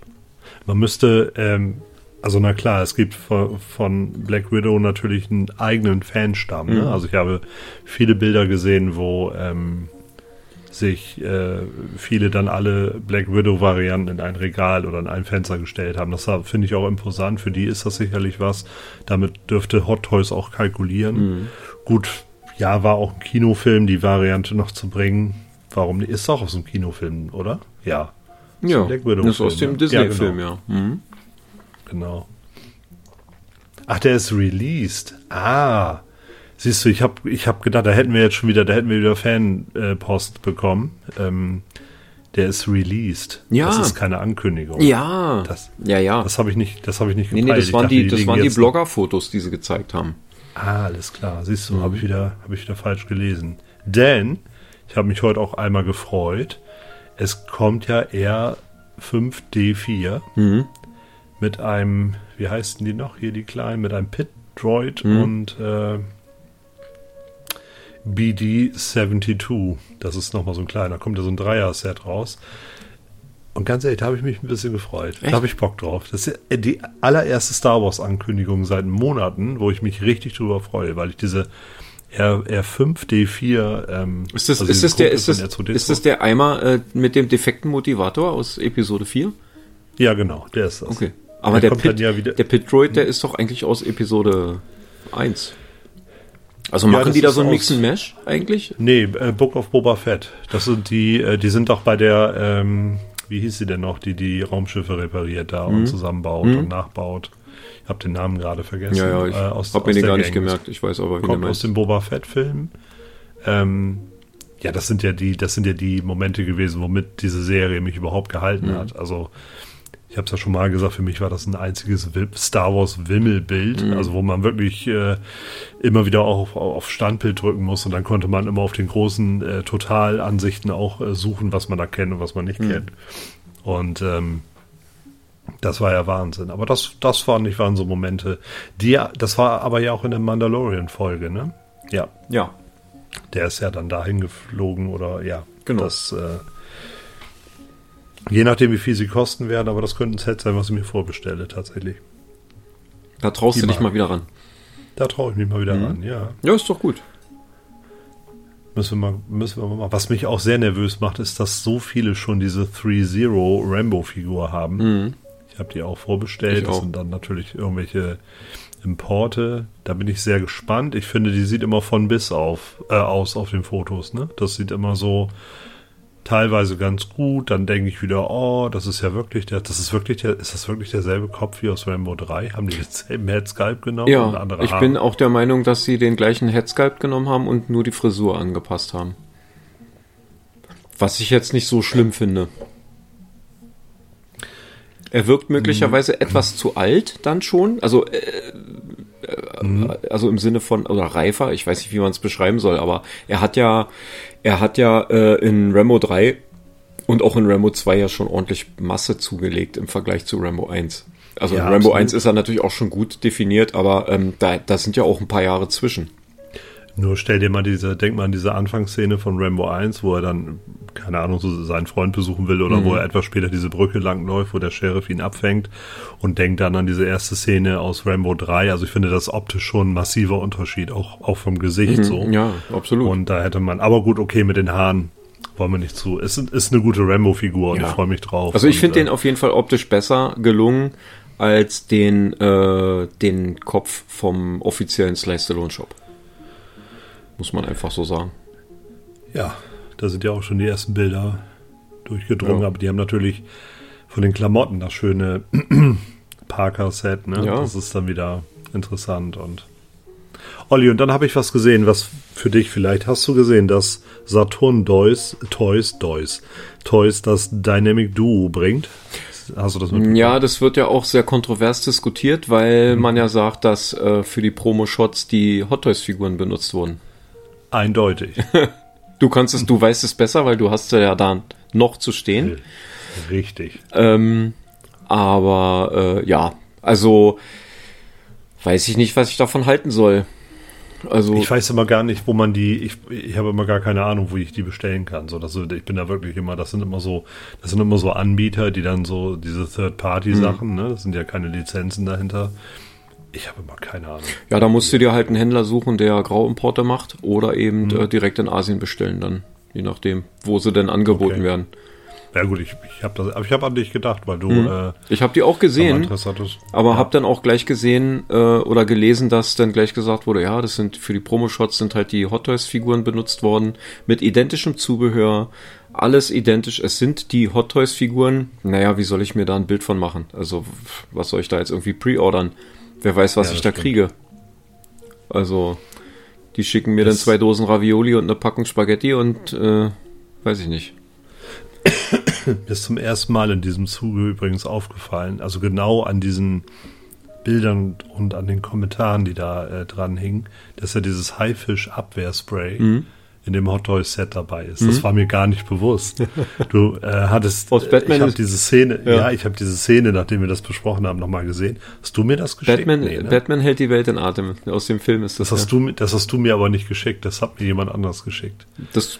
man müsste, ähm, also na klar, es gibt von, Black Widow natürlich einen eigenen Fanstamm. Mhm. Ne? Also ich habe viele Bilder gesehen, wo ähm, sich äh, viele dann alle Black Widow-Varianten in ein Regal oder in ein Fenster gestellt haben. Das finde ich auch imposant. Für die ist das sicherlich was. Damit dürfte Hot Toys auch kalkulieren. Mhm. Gut, ja, war auch ein Kinofilm, die Variante noch zu bringen. Warum nicht? Ist auch aus einem Kinofilm, oder? Ja. Ja, das ist aus dem Disney-Film, ja. Genau. Mhm. Genau. Ach, der ist released. Ah. Siehst du, ich habe ich hab gedacht, da hätten wir jetzt schon wieder, da hätten wir wieder Fanpost bekommen. Ähm, der ist released. Ja. Das ist keine Ankündigung. Ja. Das, ja, ja. Das habe ich nicht, das habe ich nicht gepeilt. Nee, nee, das waren dachte, die, das waren die Blogger-Fotos, die sie gezeigt haben. Ah, alles klar. Siehst du, mhm. habe ich wieder, habe ich wieder falsch gelesen. Denn ich habe mich heute auch einmal gefreut. Es kommt ja eher 5D4 mhm. Mit einem, wie heißen die noch hier die kleinen, mit einem Pit Droid mhm. und äh, BD72. Das ist nochmal so ein kleiner. Kommt ja so ein Dreier-Set raus. Und ganz ehrlich, da habe ich mich ein bisschen gefreut. Echt? Da habe ich Bock drauf. Das ist die allererste Star Wars-Ankündigung seit Monaten, wo ich mich richtig drüber freue, weil ich diese R, R5D4. Ähm, ist das, also ist das der, ist das, ist das der Eimer äh, mit dem defekten Motivator aus Episode 4? Ja, genau, der ist das. Okay. Aber der, der Pit, ja der Pit Droid, der ist doch eigentlich aus Episode 1. Also machen ja, die da so ein Mix and Mesh eigentlich? Nee, äh, Book of Boba Fett. Das sind die, äh, die sind doch bei der, ähm, wie hieß sie denn noch, die die Raumschiffe repariert da mhm. und zusammenbaut mhm. und nachbaut. Ich habe den Namen gerade vergessen. Ja, ja, ich äh, habe mir den gar Gang. nicht gemerkt. Ich weiß aber, wie Kommt aus dem Boba Fett-Film. Ähm, ja, das sind ja die, das sind ja die Momente gewesen, womit diese Serie mich überhaupt gehalten mhm. hat. Also ich habe es ja schon mal gesagt, für mich war das ein einziges Star Wars Wimmelbild, mhm. also wo man wirklich äh, immer wieder auch auf, Standbild drücken muss und dann konnte man immer auf den großen äh, Totalansichten auch äh, suchen, was man da kennt und was man nicht mhm. kennt. Und ähm, das war ja Wahnsinn. Aber das, das fand ich, waren so Momente. Die, das war aber ja auch in der Mandalorian-Folge, ne? Ja. Ja. Der ist ja dann dahin geflogen oder ja. Genau. Das, äh, Je nachdem, wie viel sie kosten werden, aber das könnte ein Set sein, was ich mir vorbestelle, tatsächlich. Da traust Die du dich mal wieder ran. Da traue ich mich mal wieder mhm. ran, ja. Ja, ist doch gut. Müssen wir, mal, müssen wir mal. Was mich auch sehr nervös macht, ist, dass so viele schon diese 3-0 Rambo-Figur haben. Mhm. Ich habe die auch vorbestellt. Ich das sind dann natürlich irgendwelche Importe. Da bin ich sehr gespannt. Ich finde, die sieht immer von bis auf, äh, aus auf den Fotos. Ne? Das sieht immer so teilweise ganz gut, dann denke ich wieder, oh, das ist ja wirklich der, das ist wirklich der, ist das wirklich derselbe Kopf wie aus Rainbow 3? Haben die denselben Headsculpt genommen ja, und andere ich Haare? bin auch der Meinung, dass sie den gleichen Headsculpt genommen haben und nur die Frisur angepasst haben. Was ich jetzt nicht so schlimm finde. Er wirkt möglicherweise mhm. etwas zu alt dann schon, also äh, äh, mhm. also im Sinne von oder reifer, ich weiß nicht, wie man es beschreiben soll, aber er hat ja er hat ja äh, in Rambo 3 und auch in Rambo 2 ja schon ordentlich Masse zugelegt im Vergleich zu Rambo 1. Also ja, in Rambo absolut. 1 ist er natürlich auch schon gut definiert, aber ähm, da, da sind ja auch ein paar Jahre zwischen. Nur stell dir mal diese, denk mal an diese Anfangsszene von Rambo 1, wo er dann, keine Ahnung, so seinen Freund besuchen will oder mhm. wo er etwas später diese Brücke langläuft, wo der Sheriff ihn abfängt und denkt dann an diese erste Szene aus Rambo 3. Also ich finde das optisch schon ein massiver Unterschied, auch, auch vom Gesicht mhm, so. Ja, absolut. Und da hätte man, aber gut, okay, mit den Haaren wollen wir nicht zu. Es ist, ist eine gute Rambo-Figur und ja. ich freue mich drauf. Also ich finde äh, den auf jeden Fall optisch besser gelungen als den, äh, den Kopf vom offiziellen Slice Stallone Shop. Muss man einfach so sagen. Ja, da sind ja auch schon die ersten Bilder durchgedrungen, ja. aber die haben natürlich von den Klamotten das schöne Parker-Set, ne? Ja. Das ist dann wieder interessant und Olli, und dann habe ich was gesehen, was für dich vielleicht hast du gesehen, dass Saturn Toys, Toys, Toys, Toys das Dynamic Duo bringt. Hast du das mitbekommen? Ja, das wird ja auch sehr kontrovers diskutiert, weil mhm. man ja sagt, dass äh, für die Promo-Shots die Hot Toys-Figuren benutzt wurden. Eindeutig. du kannst es, du weißt es besser, weil du hast ja da noch zu stehen. Richtig. Ähm, aber äh, ja, also weiß ich nicht, was ich davon halten soll. Also ich weiß immer gar nicht, wo man die. Ich, ich habe immer gar keine Ahnung, wo ich die bestellen kann. So, dass, ich bin da wirklich immer. Das sind immer so. Das sind immer so Anbieter, die dann so diese Third-Party-Sachen. Mhm. Ne, das sind ja keine Lizenzen dahinter. Ich habe immer keine Ahnung. Ja, da musst du dir halt einen Händler suchen, der Grauimporte macht oder eben äh, direkt in Asien bestellen dann. je nachdem, wo sie denn angeboten Okay. werden. Ja gut, ich, ich habe das, aber ich habe an dich gedacht, weil du Mhm. äh, Ich habe die auch gesehen, aber habe dann auch gleich gesehen äh, oder gelesen, dass dann gleich gesagt wurde, ja, das sind für die Promo-Shots sind halt die Hot Toys-Figuren benutzt worden mit identischem Zubehör, alles identisch. Es sind die Hot Toys-Figuren. Naja, wie soll ich mir da ein Bild von machen? Also was soll ich da jetzt irgendwie pre-ordern? Wer weiß, was Ja, ich da stimmt. kriege? Also die schicken mir dann Das- zwei Dosen Ravioli und eine Packung Spaghetti und äh, weiß ich nicht. Mir ist zum ersten Mal in diesem Zuge übrigens aufgefallen, also genau an diesen Bildern und an den Kommentaren, die da äh, dran hingen, dass ja dieses Haifisch-Abwehrspray Mhm. In dem Hot Toys Set dabei ist. Das war mir gar nicht bewusst. Du äh, hattest, Aus Batman ich habe diese Szene, Ja. ja, ich habe diese Szene, nachdem wir das besprochen haben, nochmal gesehen. Hast du mir das geschickt? Batman, Nee, ne? Batman hält die Welt in Atem. Aus dem Film ist das. Das hast, ja. du, das hast du mir aber nicht geschickt, das hat mir jemand anderes geschickt. Das,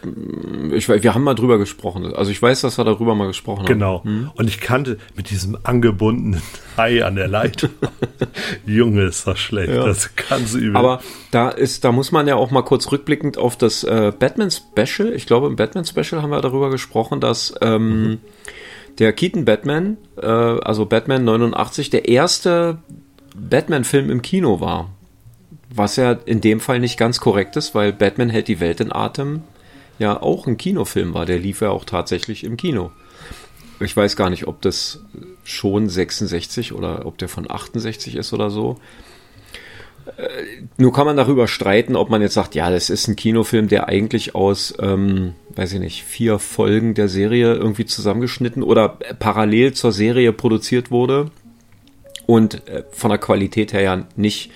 ich, weiß- wir haben mal drüber gesprochen. Also ich weiß, dass wir darüber mal gesprochen haben. Genau. Und ich kannte mit diesem angebundenen Hai an der Leitung. Junge, ist das schlecht. Ja. Das kann sie übel. Aber da ist, da muss man ja auch mal kurz rückblickend auf das äh, Batman Special. Ich glaube, im Batman Special haben wir darüber gesprochen, dass ähm, der Keaton Batman, äh, also Batman 89, der erste Batman-Film im Kino war. Was ja in dem Fall nicht ganz korrekt ist, weil Batman hält die Welt in Atem ja auch ein Kinofilm war. Der lief ja auch tatsächlich im Kino. Ich weiß gar nicht, ob das schon 66 oder ob der von 68 ist oder so. Nur kann man darüber streiten, ob man jetzt sagt, ja, das ist ein Kinofilm, der eigentlich aus, ähm, weiß ich nicht, vier Folgen der Serie irgendwie zusammengeschnitten oder parallel zur Serie produziert wurde und äh, von der Qualität her ja nicht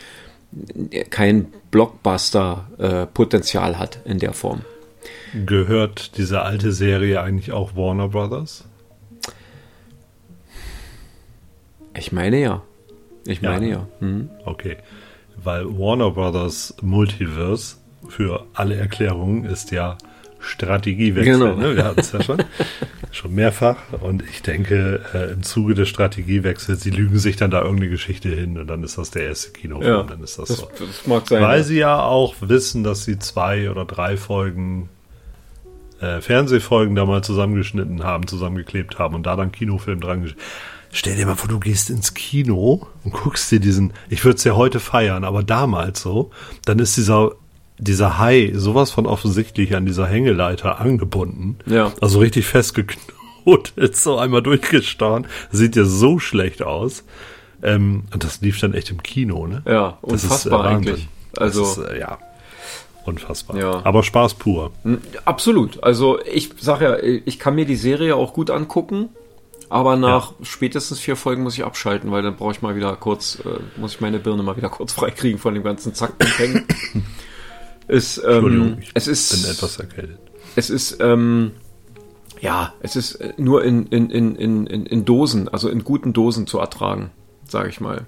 kein Blockbuster-Potenzial hat in der Form. Gehört diese alte Serie eigentlich auch Warner Brothers? Ich meine ja. Ich Ja, meine ne? ja. Mhm. Okay. Weil Warner Brothers Multiverse für alle Erklärungen ist ja Strategiewechsel. Genau. Ne? Wir hatten es ja schon. schon mehrfach. Und ich denke, äh, im Zuge des Strategiewechsels, sie lügen sich dann da irgendeine Geschichte hin und dann ist das der erste Kinofilm. Ja, dann ist das, das, so. das mag sein. Weil ja. sie ja auch wissen, dass sie zwei oder drei Folgen äh, Fernsehfolgen da mal zusammengeschnitten haben, zusammengeklebt haben und da dann Kinofilm dran gesch- Stell dir mal vor, du gehst ins Kino und guckst dir diesen, ich würde es ja heute feiern, aber damals so, dann ist dieser, dieser Hai sowas von offensichtlich an dieser Hängeleiter angebunden. Ja. Also richtig festgeknotet, so einmal durchgestochen. Sieht ja so schlecht aus. Ähm, und das lief dann echt im Kino, ne? Ja, Das ist, äh, unfassbar eigentlich. Also, ist, äh, ja, unfassbar. Ja. Aber Spaß pur. Absolut. Also ich sage ja, ich kann mir die Serie auch gut angucken, aber nach spätestens vier Folgen muss ich abschalten, weil dann brauche ich mal wieder kurz, äh, muss ich meine Birne mal wieder kurz freikriegen von dem ganzen Zack und Peng. es, Entschuldigung, ähm, ich es ist bin etwas erkältet. es ist ähm, ja, es ist äh, nur in, in, in, in, in in Dosen, also in guten Dosen zu ertragen, sage ich mal.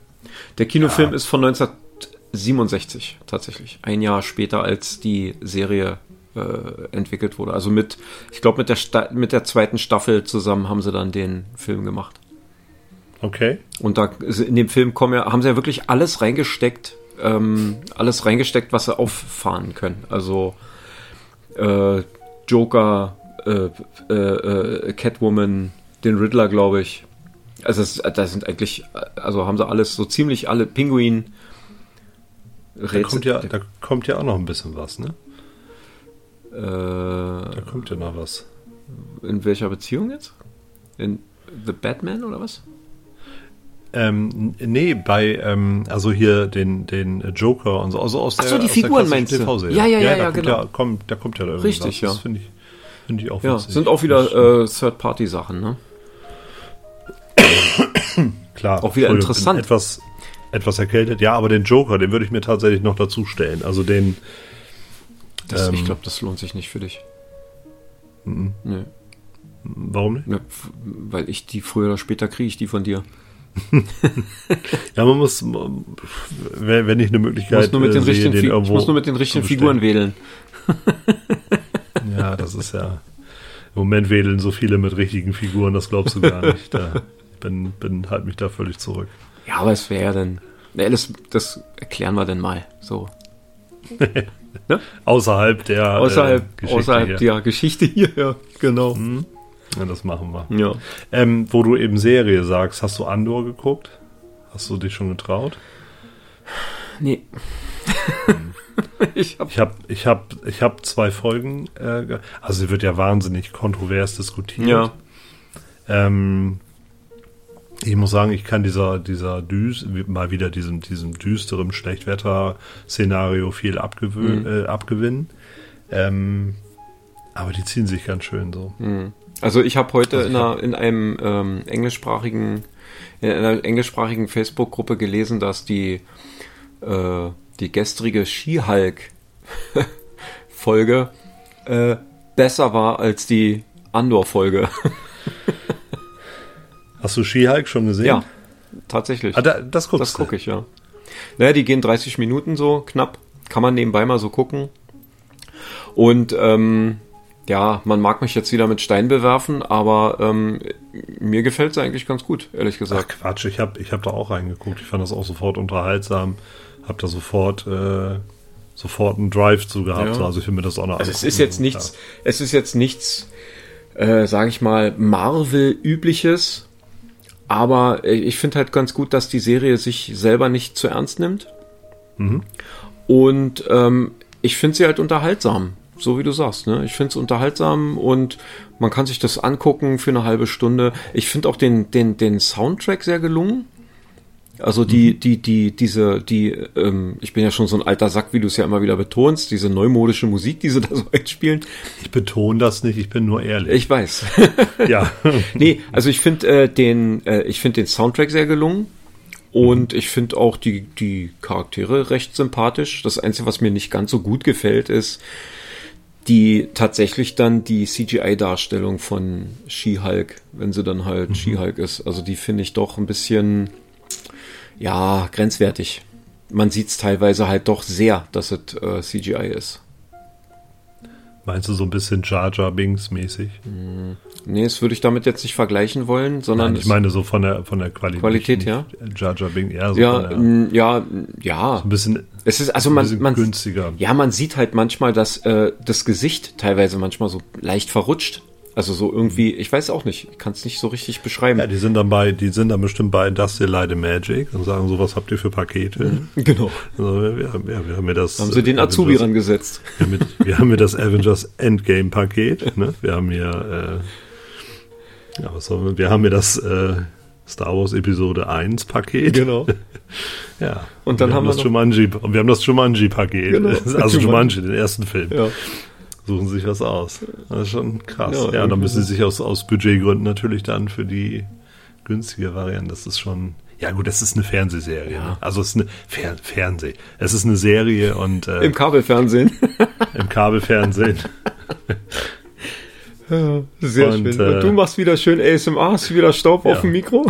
Der Kinofilm Ja. ist von 1967 tatsächlich, ein Jahr später als die Serie äh, entwickelt wurde. Also mit, ich glaube mit der Sta mit der zweiten Staffel zusammen haben sie dann den Film gemacht. Okay. Und da in dem Film kommen ja, haben sie ja wirklich alles reingesteckt, ähm, alles reingesteckt, was sie auffahren können. Also äh, Joker, äh, äh, äh, Catwoman, den Riddler, glaube ich. Also das, das sind eigentlich, also haben sie alles so ziemlich alle Pinguin. Da kommt, ja, da kommt ja auch noch ein bisschen was, ne? Äh, Da kommt ja noch was. in welcher Beziehung jetzt? In The Batman oder was? Ähm, nee, bei, ähm, also hier den, den Joker und so, also aus Ach der, so, die Figuren meinst du? TV-Serie. Ja, ja, ja, da ja, kommt genau. Ja, kommt, da kommt ja irgendwas. Richtig, Das ja. finde ich, finde ich auch Ja, witzig. sind auch wieder äh, Third-Party-Sachen, ne? Klar. auch wieder interessant. Etwas, etwas erkältet. Ja, aber den Joker, den würde ich mir tatsächlich noch dazu stellen. Also den, Das, Ähm. ich glaube, das lohnt sich nicht für dich. Nee. warum nicht? Ja, weil ich die früher oder später kriege ich die von dir. Ja, man muss, wenn ich eine Ich Möglichkeit muss nur mit den äh, sehe, richtigen, den ich muss nur mit den richtigen Figuren wählen. Ja, das ist ja. Im Moment wedeln so viele mit richtigen Figuren, das glaubst du gar nicht. Da bin, bin halt mich da völlig zurück. Ja, aber es wäre ja dann. Nee, das, das erklären wir dann mal. So. ne? Außerhalb der außerhalb, äh, Geschichte außerhalb hier. der Geschichte hier, ja, genau. Mhm. Ja, das machen wir. Ja. Ähm, wo du eben Serie sagst, hast du Andor geguckt? Hast du dich schon getraut? Nee. ich habe ich hab, ich hab, ich hab zwei Folgen, äh, also sie wird ja wahnsinnig kontrovers diskutiert. Ja. Ähm, ich muss sagen, ich kann dieser, dieser Düs, mal wieder diesem, diesem düsteren Schlechtwetter-Szenario viel abgewö- mhm. äh, abgewinnen. Ähm, aber die ziehen sich ganz schön so. Mhm. Also ich habe heute also ich in, einer, in einem ähm, englischsprachigen, in einer englischsprachigen Facebook-Gruppe gelesen, dass die, äh, die gestrige Skihulk-Folge äh, besser war als die Andor-Folge. Hast du Skihulk schon gesehen? Ja, tatsächlich. Ah, da, das guckst Das gucke ich, ja. Naja, die gehen 30 Minuten so knapp. Kann man nebenbei mal so gucken. Und ähm, ja, man mag mich jetzt wieder mit Stein bewerfen, aber ähm, mir gefällt es eigentlich ganz gut, ehrlich gesagt. Ach Quatsch, ich habe ich hab da auch reingeguckt. Ich fand das auch sofort unterhaltsam. Hab da sofort äh, sofort einen Drive zu gehabt. Ja. Also ich finde mir das auch noch also es ist jetzt nichts, ja. es ist jetzt nichts, äh, sage ich mal, Marvel-übliches, aber ich finde halt ganz gut, dass die Serie sich selber nicht zu ernst nimmt. Mhm. Und ähm, ich finde sie halt unterhaltsam, so wie du sagst. Ne? Ich finde es unterhaltsam und man kann sich das angucken für eine halbe Stunde. Ich finde auch den, den, den Soundtrack sehr gelungen. Also die, mhm. die, die, diese, die, ähm, ich bin ja schon so ein alter Sack, wie du es ja immer wieder betonst, diese neumodische Musik, die sie da so einspielen. Ich betone das nicht, ich bin nur ehrlich. Ich weiß. ja. nee, also ich finde äh, den, äh, ich finde den Soundtrack sehr gelungen. Und mhm. ich finde auch die, die Charaktere recht sympathisch. Das Einzige, was mir nicht ganz so gut gefällt, ist die tatsächlich dann die CGI-Darstellung von She-Hulk, wenn sie dann halt mhm. She-Hulk ist. Also die finde ich doch ein bisschen ja, grenzwertig. Man sieht es teilweise halt doch sehr, dass es äh, CGI ist. Meinst du so ein bisschen Jar Jar Binks mäßig? Mm, nee, das würde ich damit jetzt nicht vergleichen wollen, sondern. Nein, ich meine so von der, von der Qualität. Qualität, ja. Jar Jar Binks, eher so ja, der, ja, ja. So ein bisschen, es ist, also man, man, günstiger. Ja, man sieht halt manchmal, dass äh, das Gesicht teilweise manchmal so leicht verrutscht. Also so irgendwie, ich weiß auch nicht, ich kann es nicht so richtig beschreiben. Ja, die sind dann bei, die sind dann bestimmt bei Industrial Light and Magic und sagen so, was habt ihr für Pakete? Mhm, genau. Also, wir, wir, wir haben mir das. Haben sie den Avengers, Azubi rangesetzt. Wir, mit, wir haben mir das Avengers Endgame Paket, ne? Wir haben mir, äh, ja, was haben wir, wir haben mir das, äh, Star Wars Episode 1 Paket. Genau. ja. Und dann wir haben, haben wir das Jumanji, wir haben das Jumanji Paket. Genau. Also Jumanji, den ersten Film. Ja suchen sich was aus. Das ist schon krass. Ja, ja dann müssen sie sich aus, aus Budgetgründen natürlich dann für die günstige Variante. Das ist schon. Ja gut, das ist eine Fernsehserie. Ja. Ne? Also es ist eine Fer Fernseh. Es ist eine Serie und äh, im Kabelfernsehen. Im Kabelfernsehen. ja, sehr und, schön. Und du machst wieder schön ASMR, hast wieder Staub ja, auf dem Mikro?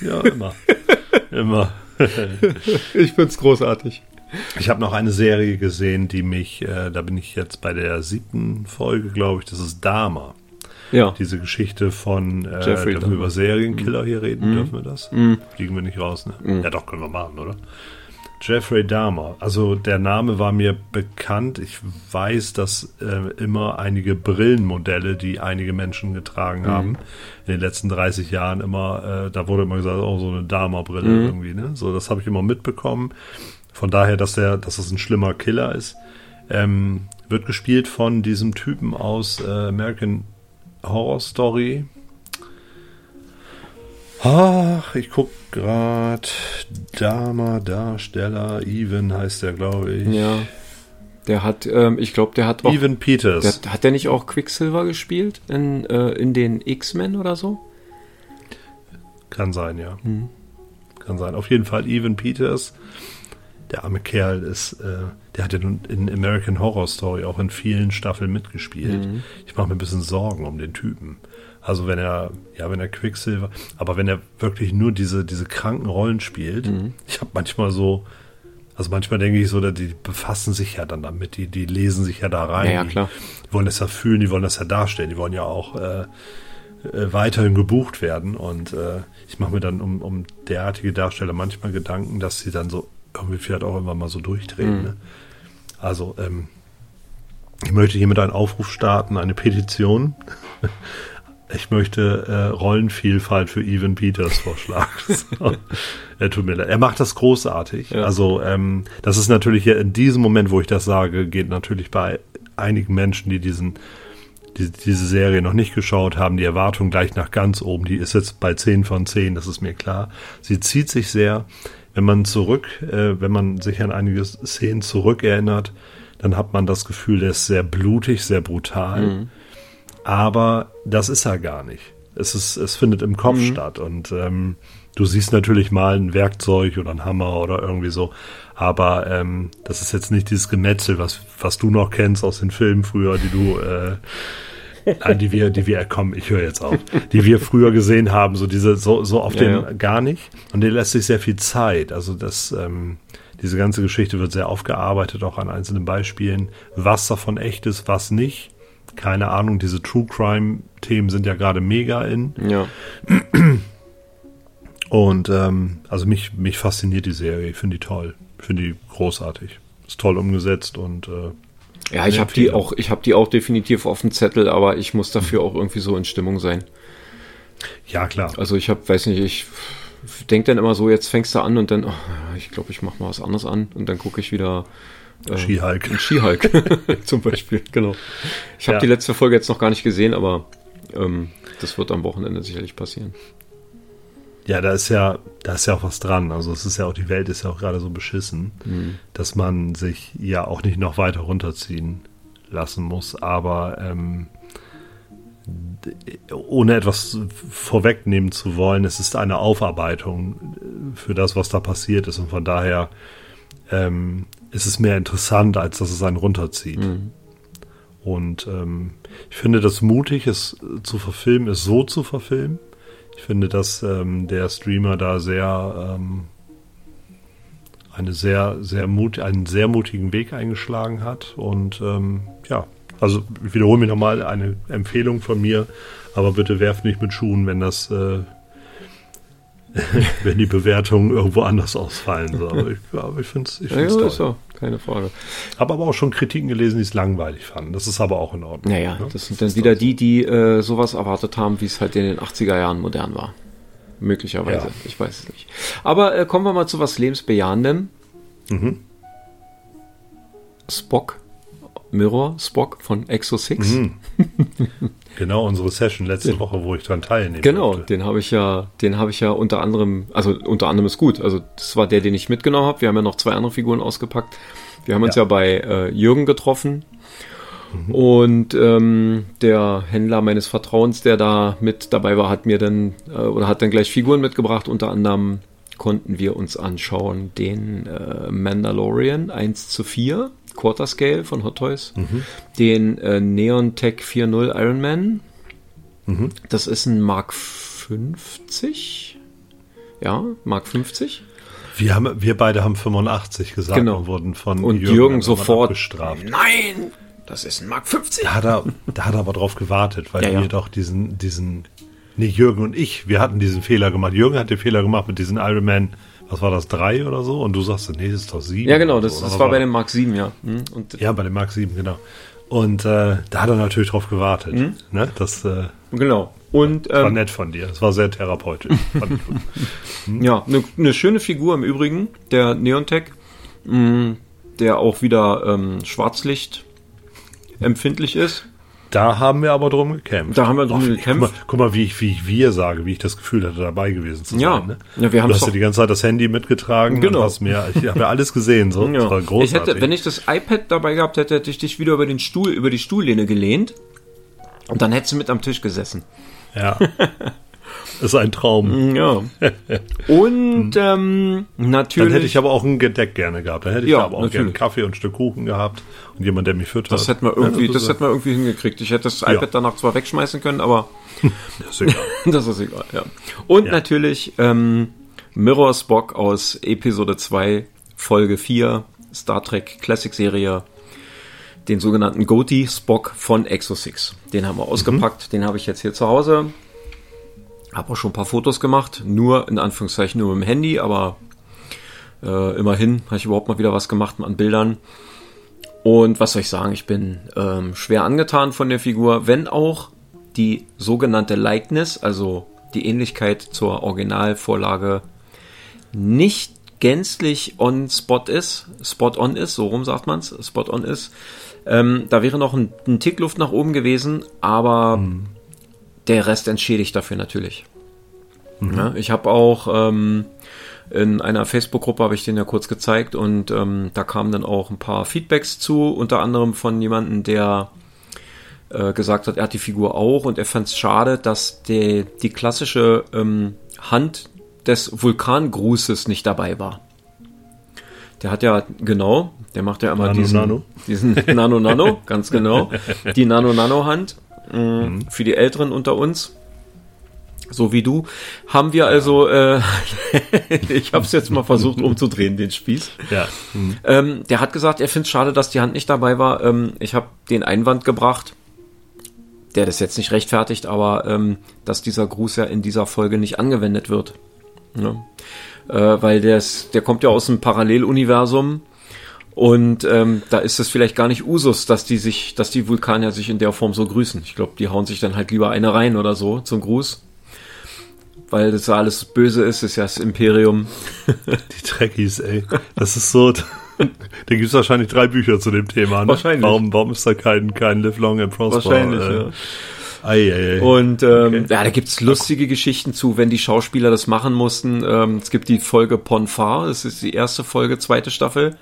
Ja, immer. immer. ich find's großartig. Ich habe noch eine Serie gesehen, die mich, äh, da bin ich jetzt bei der siebten Folge, glaube ich, das ist Dama. Ja. Diese Geschichte von, äh, Jeffrey dürfen wir über Serienkiller mhm. hier reden? Mhm. Dürfen wir das? Mhm. Fliegen wir nicht raus, ne? Mhm. Ja, doch, können wir machen, oder? Jeffrey Dahmer. Also der Name war mir bekannt. Ich weiß, dass äh, immer einige Brillenmodelle, die einige Menschen getragen mhm. haben, in den letzten 30 Jahren immer, äh, da wurde immer gesagt, oh, so eine Dahmer-Brille Mhm. irgendwie, ne? So, das habe ich immer mitbekommen. Von daher, dass er, dass es ein schlimmer Killer ist. Ähm, wird gespielt von diesem Typen aus äh, American Horror Story. Ach, ich guck gerade. Dama, Darsteller, Even heißt der, glaube ich. Ja. Der hat, ähm, ich glaube, der hat auch. Even Peters. Der, hat der nicht auch Quicksilver gespielt in, äh, in den X-Men oder so? Kann sein, ja. Mhm. Kann sein. Auf jeden Fall Even Peters der arme Kerl ist, äh, der hat ja nun in American Horror Story auch in vielen Staffeln mitgespielt. Mhm. Ich mache mir ein bisschen Sorgen um den Typen. Also wenn er, ja, wenn er Quicksilver, aber wenn er wirklich nur diese, diese kranken Rollen spielt, Mhm. ich habe manchmal so, also manchmal denke ich so, die befassen sich ja dann damit, die, die lesen sich ja da rein. Ja, ja, klar. Die wollen das ja fühlen, die wollen das ja darstellen, die wollen ja auch äh, äh, weiterhin gebucht werden. Und äh, ich mache mir dann um, um derartige Darsteller manchmal Gedanken, dass sie dann so irgendwie vielleicht auch immer mal so durchdrehen. Mhm. Ne? Also, ähm, Ich möchte hiermit einen Aufruf starten, eine Petition. Ich möchte äh, Rollenvielfalt für Evan Peters vorschlagen. er tut mir leid. Er macht das großartig. Ja. Also ähm, das ist natürlich ja in diesem Moment, wo ich das sage, geht natürlich bei einigen Menschen, die diesen die, diese Serie noch nicht geschaut haben, die Erwartung gleich nach ganz oben. Die ist jetzt bei 10 von 10, das ist mir klar. Sie zieht sich sehr. Wenn man zurück, äh, wenn man sich an einige Szenen zurückerinnert, dann hat man das Gefühl, der ist sehr blutig, sehr brutal. Mhm. Aber das ist er gar nicht. Es, ist, es findet im Kopf mhm. statt. Und ähm, du siehst natürlich mal ein Werkzeug oder ein Hammer oder irgendwie so. Aber ähm, das ist jetzt nicht dieses Gemetzel, was, was du noch kennst aus den Filmen früher, die du, äh, die wir, die wir, komm, ich höre jetzt auf, die wir früher gesehen haben, so diese, so, so auf ja, dem ja. gar nicht. Und der lässt sich sehr viel Zeit. Also das, ähm, diese ganze Geschichte wird sehr aufgearbeitet, auch an einzelnen Beispielen, was davon echt ist, was nicht keine Ahnung, diese True Crime-Themen sind ja gerade mega in. Ja. Und ähm, also mich, mich fasziniert die Serie, ich finde die toll, finde die großartig. Ist toll umgesetzt und äh, ja, ich habe die auch, ich habe die auch definitiv auf dem Zettel, aber ich muss dafür mhm. auch irgendwie so in Stimmung sein. Ja, klar. Also ich habe, weiß nicht, ich denke dann immer so, jetzt fängst du an und dann, oh, ich glaube, ich mache mal was anderes an und dann gucke ich wieder äh, Skihulk. Skihulk zum Beispiel, genau. Ich habe ja. die letzte Folge jetzt noch gar nicht gesehen, aber ähm, das wird am Wochenende sicherlich passieren. Ja, da ist ja, da ist ja auch was dran. Also es ist ja auch, die Welt ist ja auch gerade so beschissen, mhm. dass man sich ja auch nicht noch weiter runterziehen lassen muss. Aber ähm, ohne etwas vorwegnehmen zu wollen, es ist eine Aufarbeitung für das, was da passiert ist. Und von daher ähm, ist es mehr interessant, als dass es einen runterzieht. Mhm. Und ähm, ich finde das mutig, es zu verfilmen, es so zu verfilmen. Ich finde, dass ähm, der Streamer da sehr ähm, eine sehr, sehr mut, einen sehr mutigen Weg eingeschlagen hat. Und ähm, ja, also ich wiederhole mich nochmal eine Empfehlung von mir, aber bitte werft nicht mit Schuhen, wenn das äh, wenn die Bewertungen irgendwo anders ausfallen. So. Aber ich, aber ich finde es ich ja, toll. So, keine Frage. Habe aber auch schon Kritiken gelesen, die es langweilig fanden. Das ist aber auch in Ordnung. Naja, ne? das sind dann wieder die, die äh, sowas erwartet haben, wie es halt in den 80er Jahren modern war. Möglicherweise. Ja. Ich weiß es nicht. Aber äh, kommen wir mal zu was Lebensbejahendem. Mhm. Spock. Mirror Spock von Exo 6. Mhm. Genau, unsere Session letzte Woche, wo ich dran teilnehme. Genau, durfte. den habe ich ja, den habe ich ja unter anderem, also unter anderem ist gut. Also das war der, den ich mitgenommen habe. Wir haben ja noch zwei andere Figuren ausgepackt. Wir haben uns ja, ja bei äh, Jürgen getroffen. Mhm. Und ähm, der Händler meines Vertrauens, der da mit dabei war, hat mir dann äh, oder hat dann gleich Figuren mitgebracht. Unter anderem konnten wir uns anschauen den äh, Mandalorian 1 zu 4 Quarter Scale von Hot Toys, mhm. den äh, Neon Tech 4.0 Ironman. Mhm. Das ist ein Mark 50. Ja, Mark 50. Wir, haben, wir beide haben 85 gesagt genau. und wurden von und Jürgen, Jürgen sofort bestraft. Nein, das ist ein Mark 50. Da hat er, da hat er aber drauf gewartet, weil ja, wir doch diesen, diesen, nee, Jürgen und ich, wir hatten diesen Fehler gemacht. Jürgen hat den Fehler gemacht mit diesem Ironman was war das, drei oder so? Und du sagst, nee, das ist doch sieben. Ja, genau, das, so. das war bei dem Mark 7, ja. Hm? Und ja, bei dem Mark 7, genau. Und äh, da hat er natürlich drauf gewartet. Mhm. Ne? Das, äh, genau. Und, ähm, war nett von dir. Das war sehr therapeutisch. hm? Ja, eine ne schöne Figur im Übrigen, der Neontech, hm, der auch wieder ähm, Schwarzlicht empfindlich ist. Da haben wir aber drum gekämpft. Da haben wir drum oh, gekämpft. Guck mal, guck mal, wie ich, wie ich wir sage, wie ich das Gefühl hatte, dabei gewesen zu sein. Ja, ne? ja wir haben Du hast ja die ganze Zeit das Handy mitgetragen. Genau. Hast mir, ich habe ja alles gesehen, so. Ja. Das war großartig. Ich hätte, wenn ich das iPad dabei gehabt hätte, hätte ich dich wieder über den Stuhl, über die Stuhllehne gelehnt. Und dann hättest du mit am Tisch gesessen. Ja. ist ein Traum. Mm, ja. Und ähm, natürlich. Dann hätte ich aber auch ein Gedeck gerne gehabt. Dann hätte ich ja, aber auch natürlich. gerne Kaffee und ein Stück Kuchen gehabt und jemand, der mich füttert. Das hätten wir irgendwie, ja, das, das hätten wir irgendwie hingekriegt. Ich hätte das ja. iPad danach zwar wegschmeißen können, aber das ist egal. das ist egal, ja. Und natürlich ähm, Mirror Spock aus Episode 2, Folge 4, Star Trek Classic Serie den sogenannten Goatee Spock von Exo 6. Den haben wir ausgepackt, mhm. den habe ich jetzt hier zu Hause. Habe auch schon ein paar Fotos gemacht, nur in Anführungszeichen nur mit dem Handy, aber äh, immerhin habe ich überhaupt mal wieder was gemacht an Bildern. Und was soll ich sagen, ich bin ähm, schwer angetan von der Figur, wenn auch die sogenannte Likeness, also die Ähnlichkeit zur Originalvorlage, nicht gänzlich on spot ist, spot on ist, so rum sagt man's, spot on ist. Ähm, da wäre noch ein, ein, Tick Luft nach oben gewesen, aber mhm. Der Rest entschädigt dafür natürlich. Mhm. Ja, ich habe auch ähm, in einer Facebook-Gruppe habe ich den ja kurz gezeigt und ähm, da kamen dann auch ein paar Feedbacks zu, unter anderem von jemandem, der äh, gesagt hat, er hat die Figur auch und er fand es schade, dass die, die klassische ähm, Hand des Vulkangrußes nicht dabei war. Der hat ja, genau, der macht ja immer Nano, diesen, Nano. diesen Nano Nano, ganz genau, die Nano Nano Hand. Äh, mhm. Für die Älteren unter uns so wie du, haben wir also, äh, ich habe es jetzt mal versucht umzudrehen, den Spieß. Ja. Mhm. Ähm, der hat gesagt, er findet es schade, dass die Hand nicht dabei war. Ähm, ich habe den Einwand gebracht, der das jetzt nicht rechtfertigt, aber ähm, dass dieser Gruß ja in dieser Folge nicht angewendet wird. Ja. Äh, weil des, der kommt ja aus einem Paralleluniversum. Und ähm, da ist es vielleicht gar nicht Usus, dass die sich, dass die Vulkanier sich in der Form so grüßen. Ich glaube, die hauen sich dann halt lieber eine rein oder so zum Gruß weil das alles böse ist, ist ja das Imperium. Die Trekkies, ey. Das ist so. da gibt es wahrscheinlich drei Bücher zu dem Thema. Ne? Wahrscheinlich. Warum, warum ist da kein, kein Live Long and Prosper? Wahrscheinlich, äh, ja. Ei, ei, ei. Und ähm, okay. ja, da gibt's lustige Geschichten zu, wenn die Schauspieler das machen mussten. Ähm, es gibt die Folge Ponfar, das ist die erste Folge, zweite Staffel,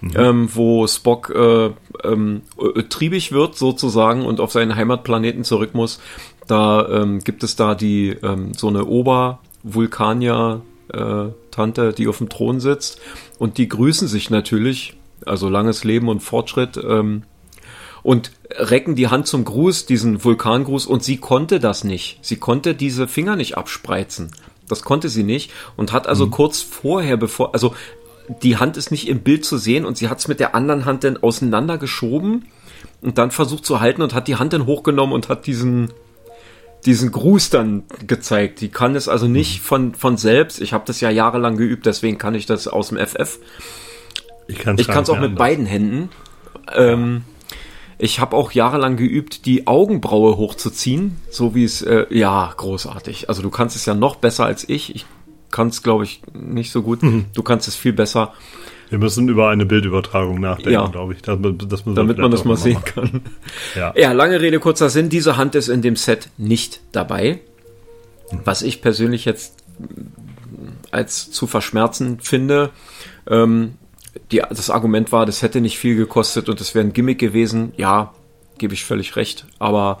mhm. ähm, wo Spock äh, ähm, triebig wird sozusagen und auf seinen Heimatplaneten zurück muss. Da ähm, gibt es da die ähm, so eine Obervulkanier äh, Tante, die auf dem Thron sitzt und die grüßen sich natürlich, also langes Leben und Fortschritt ähm, und recken die Hand zum Gruß, diesen Vulkangruß und sie konnte das nicht. Sie konnte diese Finger nicht abspreizen. Das konnte sie nicht und hat also mhm. kurz vorher, bevor, also die Hand ist nicht im Bild zu sehen und sie hat es mit der anderen Hand dann auseinandergeschoben und dann versucht zu halten und hat die Hand dann hochgenommen und hat diesen diesen Gruß dann gezeigt. Die kann es also nicht mhm. von, von selbst. Ich habe das ja jahrelang geübt, deswegen kann ich das aus dem FF. Ich kann es auch mit anders. beiden Händen. Ähm, ich habe auch jahrelang geübt, die Augenbraue hochzuziehen, so wie es, äh, ja, großartig. Also du kannst es ja noch besser als ich. Ich kann es, glaube ich, nicht so gut. Mhm. Du kannst es viel besser. Wir müssen über eine Bildübertragung nachdenken, ja. glaube ich. Das, das Damit man das mal sehen machen. kann. Ja. ja, lange Rede, kurzer Sinn. Diese Hand ist in dem Set nicht dabei. Was ich persönlich jetzt als zu verschmerzen finde. Ähm, die, das Argument war, das hätte nicht viel gekostet und das wäre ein Gimmick gewesen. Ja, gebe ich völlig recht. Aber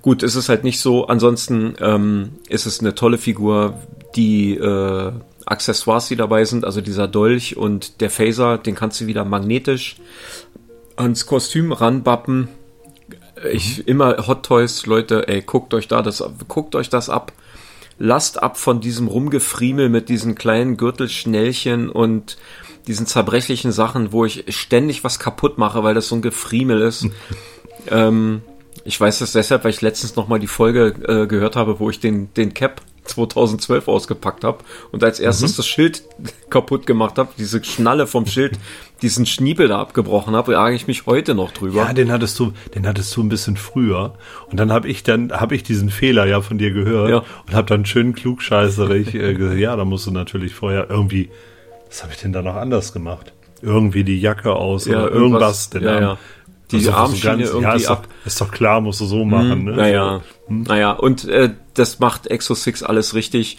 gut, ist es halt nicht so. Ansonsten ähm, ist es eine tolle Figur, die äh, Accessoires, die dabei sind, also dieser Dolch und der Phaser, den kannst du wieder magnetisch ans Kostüm ranbappen. Ich mhm. immer Hot Toys, Leute, ey, guckt euch da das, guckt euch das ab. Lasst ab von diesem Rumgefriemel mit diesen kleinen Gürtelschnellchen und diesen zerbrechlichen Sachen, wo ich ständig was kaputt mache, weil das so ein Gefriemel ist. ähm, ich weiß das deshalb, weil ich letztens noch mal die Folge äh, gehört habe, wo ich den, den Cap 2012 ausgepackt habe und als erstes mhm. das Schild kaputt gemacht habe, diese Schnalle vom Schild, diesen Schniebel da abgebrochen habe, ärgere ich mich heute noch drüber. Ja, den hattest du, den hattest du ein bisschen früher und dann habe ich dann habe ich diesen Fehler ja von dir gehört ja. und habe dann schön klugscheißerig äh, gesagt, ja, da musst du natürlich vorher irgendwie, was habe ich denn da noch anders gemacht? Irgendwie die Jacke aus ja, oder irgendwas, den ja, ja die also Armschiene so irgendwie ja, ist ab. Doch, ist doch klar, musst du so machen. Hm, ne? Naja, hm. naja, und äh, das macht Exo 6 alles richtig.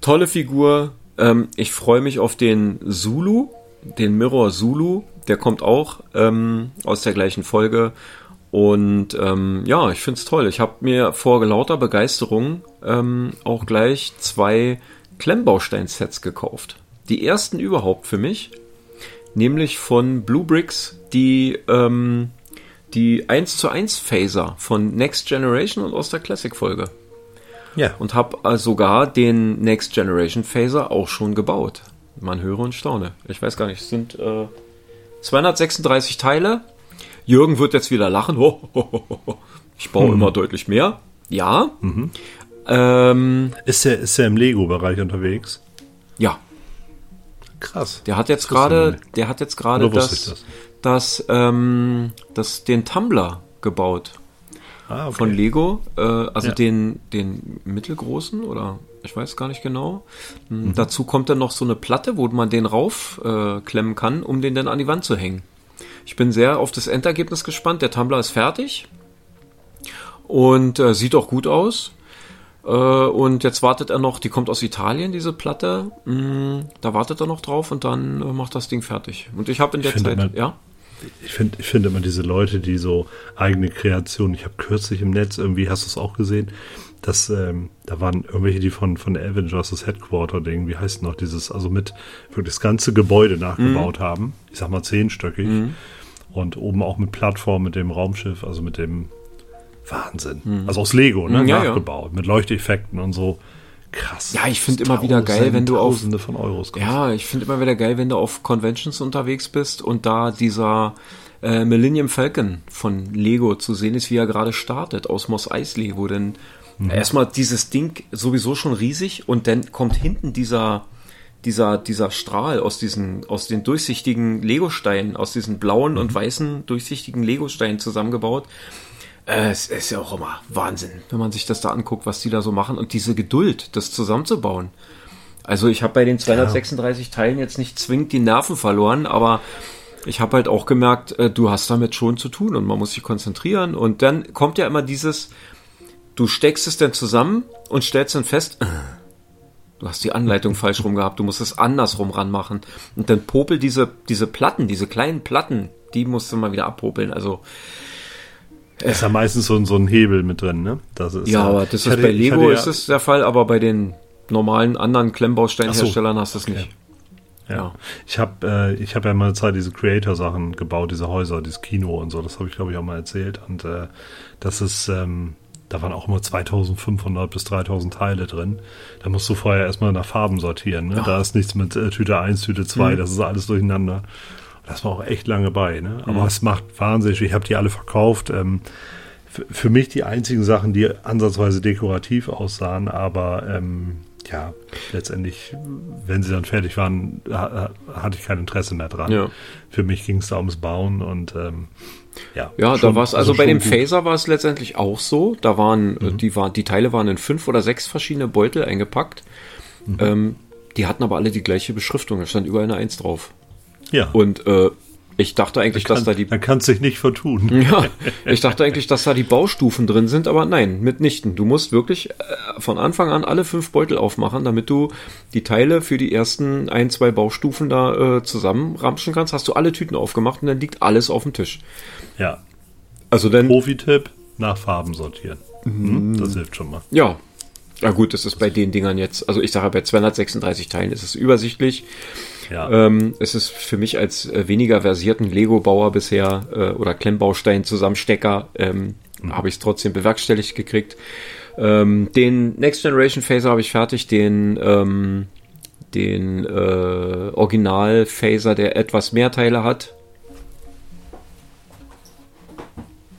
Tolle Figur. Ähm, ich freue mich auf den Zulu, den Mirror Zulu. Der kommt auch ähm, aus der gleichen Folge. Und ähm, ja, ich finde es toll. Ich habe mir vor lauter Begeisterung ähm, auch gleich zwei Klemmbaustein-Sets gekauft. Die ersten überhaupt für mich, nämlich von Blue Bricks, die ähm, die 1 zu 1 Phaser von Next Generation und aus der Classic Folge. Ja. Und habe äh, sogar den Next Generation Phaser auch schon gebaut. Man höre und staune. Ich weiß gar nicht, es sind äh, 236 Teile. Jürgen wird jetzt wieder lachen. Ho, ho, ho, ich baue hm. immer deutlich mehr. Ja. Mhm. Ähm, ist er ist er im Lego-Bereich unterwegs? Ja. Krass. Der hat jetzt gerade, der hat jetzt gerade das, das, das, ähm, das, den Tumblr gebaut. Ah, okay. Von Lego, äh, also ja. den, den mittelgroßen oder ich weiß gar nicht genau. Hm, mhm. Dazu kommt dann noch so eine Platte, wo man den raufklemmen äh, kann, um den dann an die Wand zu hängen. Ich bin sehr auf das Endergebnis gespannt. Der Tumblr ist fertig und äh, sieht auch gut aus. Äh, und jetzt wartet er noch, die kommt aus Italien, diese Platte. Mm, da wartet er noch drauf und dann äh, macht das Ding fertig. Und ich habe in der Zeit, immer, ja. Ich finde ich finde immer diese Leute, die so eigene Kreationen, ich habe kürzlich im Netz, irgendwie hast du es auch gesehen, dass ähm, da waren irgendwelche, die von, von Avengers das Headquarter-Ding, wie heißt noch, dieses, also mit wirklich das ganze Gebäude nachgebaut mhm. haben. Ich sag mal zehnstöckig. Mhm. Und oben auch mit Plattform, mit dem Raumschiff, also mit dem Wahnsinn. Mhm. Also aus Lego, ne? Ja, nachgebaut, ja. mit Leuchteffekten und so. Krass. Ja, ich finde immer wieder geil, wenn du auf von Euros kommst. Ja, ich finde immer wieder geil, wenn du auf Conventions unterwegs bist und da dieser äh, Millennium Falcon von Lego zu sehen ist, wie er gerade startet aus Moss Eisley, wo dann mhm. erstmal dieses Ding sowieso schon riesig und dann kommt hinten dieser dieser, dieser Strahl aus diesen, aus den durchsichtigen Lego-Steinen, aus diesen blauen mhm. und weißen durchsichtigen Lego-Steinen zusammengebaut. Äh, es ist ja auch immer Wahnsinn, wenn man sich das da anguckt, was die da so machen und diese Geduld, das zusammenzubauen. Also ich habe bei den 236 ja. Teilen jetzt nicht zwingend die Nerven verloren, aber ich habe halt auch gemerkt, äh, du hast damit schon zu tun und man muss sich konzentrieren und dann kommt ja immer dieses, du steckst es dann zusammen und stellst dann fest, äh, du hast die Anleitung falsch rum gehabt, du musst es andersrum ranmachen und dann popel diese, diese Platten, diese kleinen Platten, die musst du mal wieder abpopeln, also ist ja meistens so, so ein Hebel mit drin, ne? Das ist, ja, aber das ist hatte, bei Lego ja, ist es der Fall, aber bei den normalen anderen Klemmbausteinherstellern so, hast du es okay. nicht. Ja. ja. Ich habe äh, ich hab ja mal eine Zeit diese Creator-Sachen gebaut, diese Häuser, dieses Kino und so. Das habe ich, glaube ich, auch mal erzählt. Und äh, das ist, ähm, da waren auch immer 2500 bis 3000 Teile drin. Da musst du vorher erstmal nach Farben sortieren. Ne? Ja. Da ist nichts mit äh, Tüte 1, Tüte 2, mhm. das ist alles durcheinander. Das war auch echt lange bei, ne? Aber mhm. es macht wahnsinnig. Ich habe die alle verkauft. Ähm, für mich die einzigen Sachen, die ansatzweise dekorativ aussahen, aber ähm, ja, letztendlich, wenn sie dann fertig waren, ha hatte ich kein Interesse mehr dran. Ja. Für mich ging es da ums Bauen und ähm, ja. Ja, schon, da war es, also, also bei dem gut. Phaser war es letztendlich auch so. Da waren, mhm. die war, die Teile waren in fünf oder sechs verschiedene Beutel eingepackt. Mhm. Ähm, die hatten aber alle die gleiche Beschriftung. Da stand überall eine Eins drauf. Ja. Und äh, ich dachte eigentlich, kann, dass da die. Man kann sich nicht vertun. Ja, ich dachte eigentlich, dass da die Baustufen drin sind, aber nein, mitnichten. Du musst wirklich äh, von Anfang an alle fünf Beutel aufmachen, damit du die Teile für die ersten ein, zwei Baustufen da äh, zusammenramschen kannst. Hast du alle Tüten aufgemacht und dann liegt alles auf dem Tisch. Ja. Also dann. Profi-Tipp: nach Farben sortieren. Mhm. Das hilft schon mal. Ja. Ja gut, das ist bei den Dingern jetzt, also ich sage bei 236 Teilen ist es übersichtlich. Ja. Ähm, es ist für mich als äh, weniger versierten Lego-Bauer bisher äh, oder Klemmbaustein-Zusammenstecker ähm, mhm. habe ich es trotzdem bewerkstelligt gekriegt. Ähm, den Next Generation Phaser habe ich fertig, den ähm, den äh, Original Phaser, der etwas mehr Teile hat.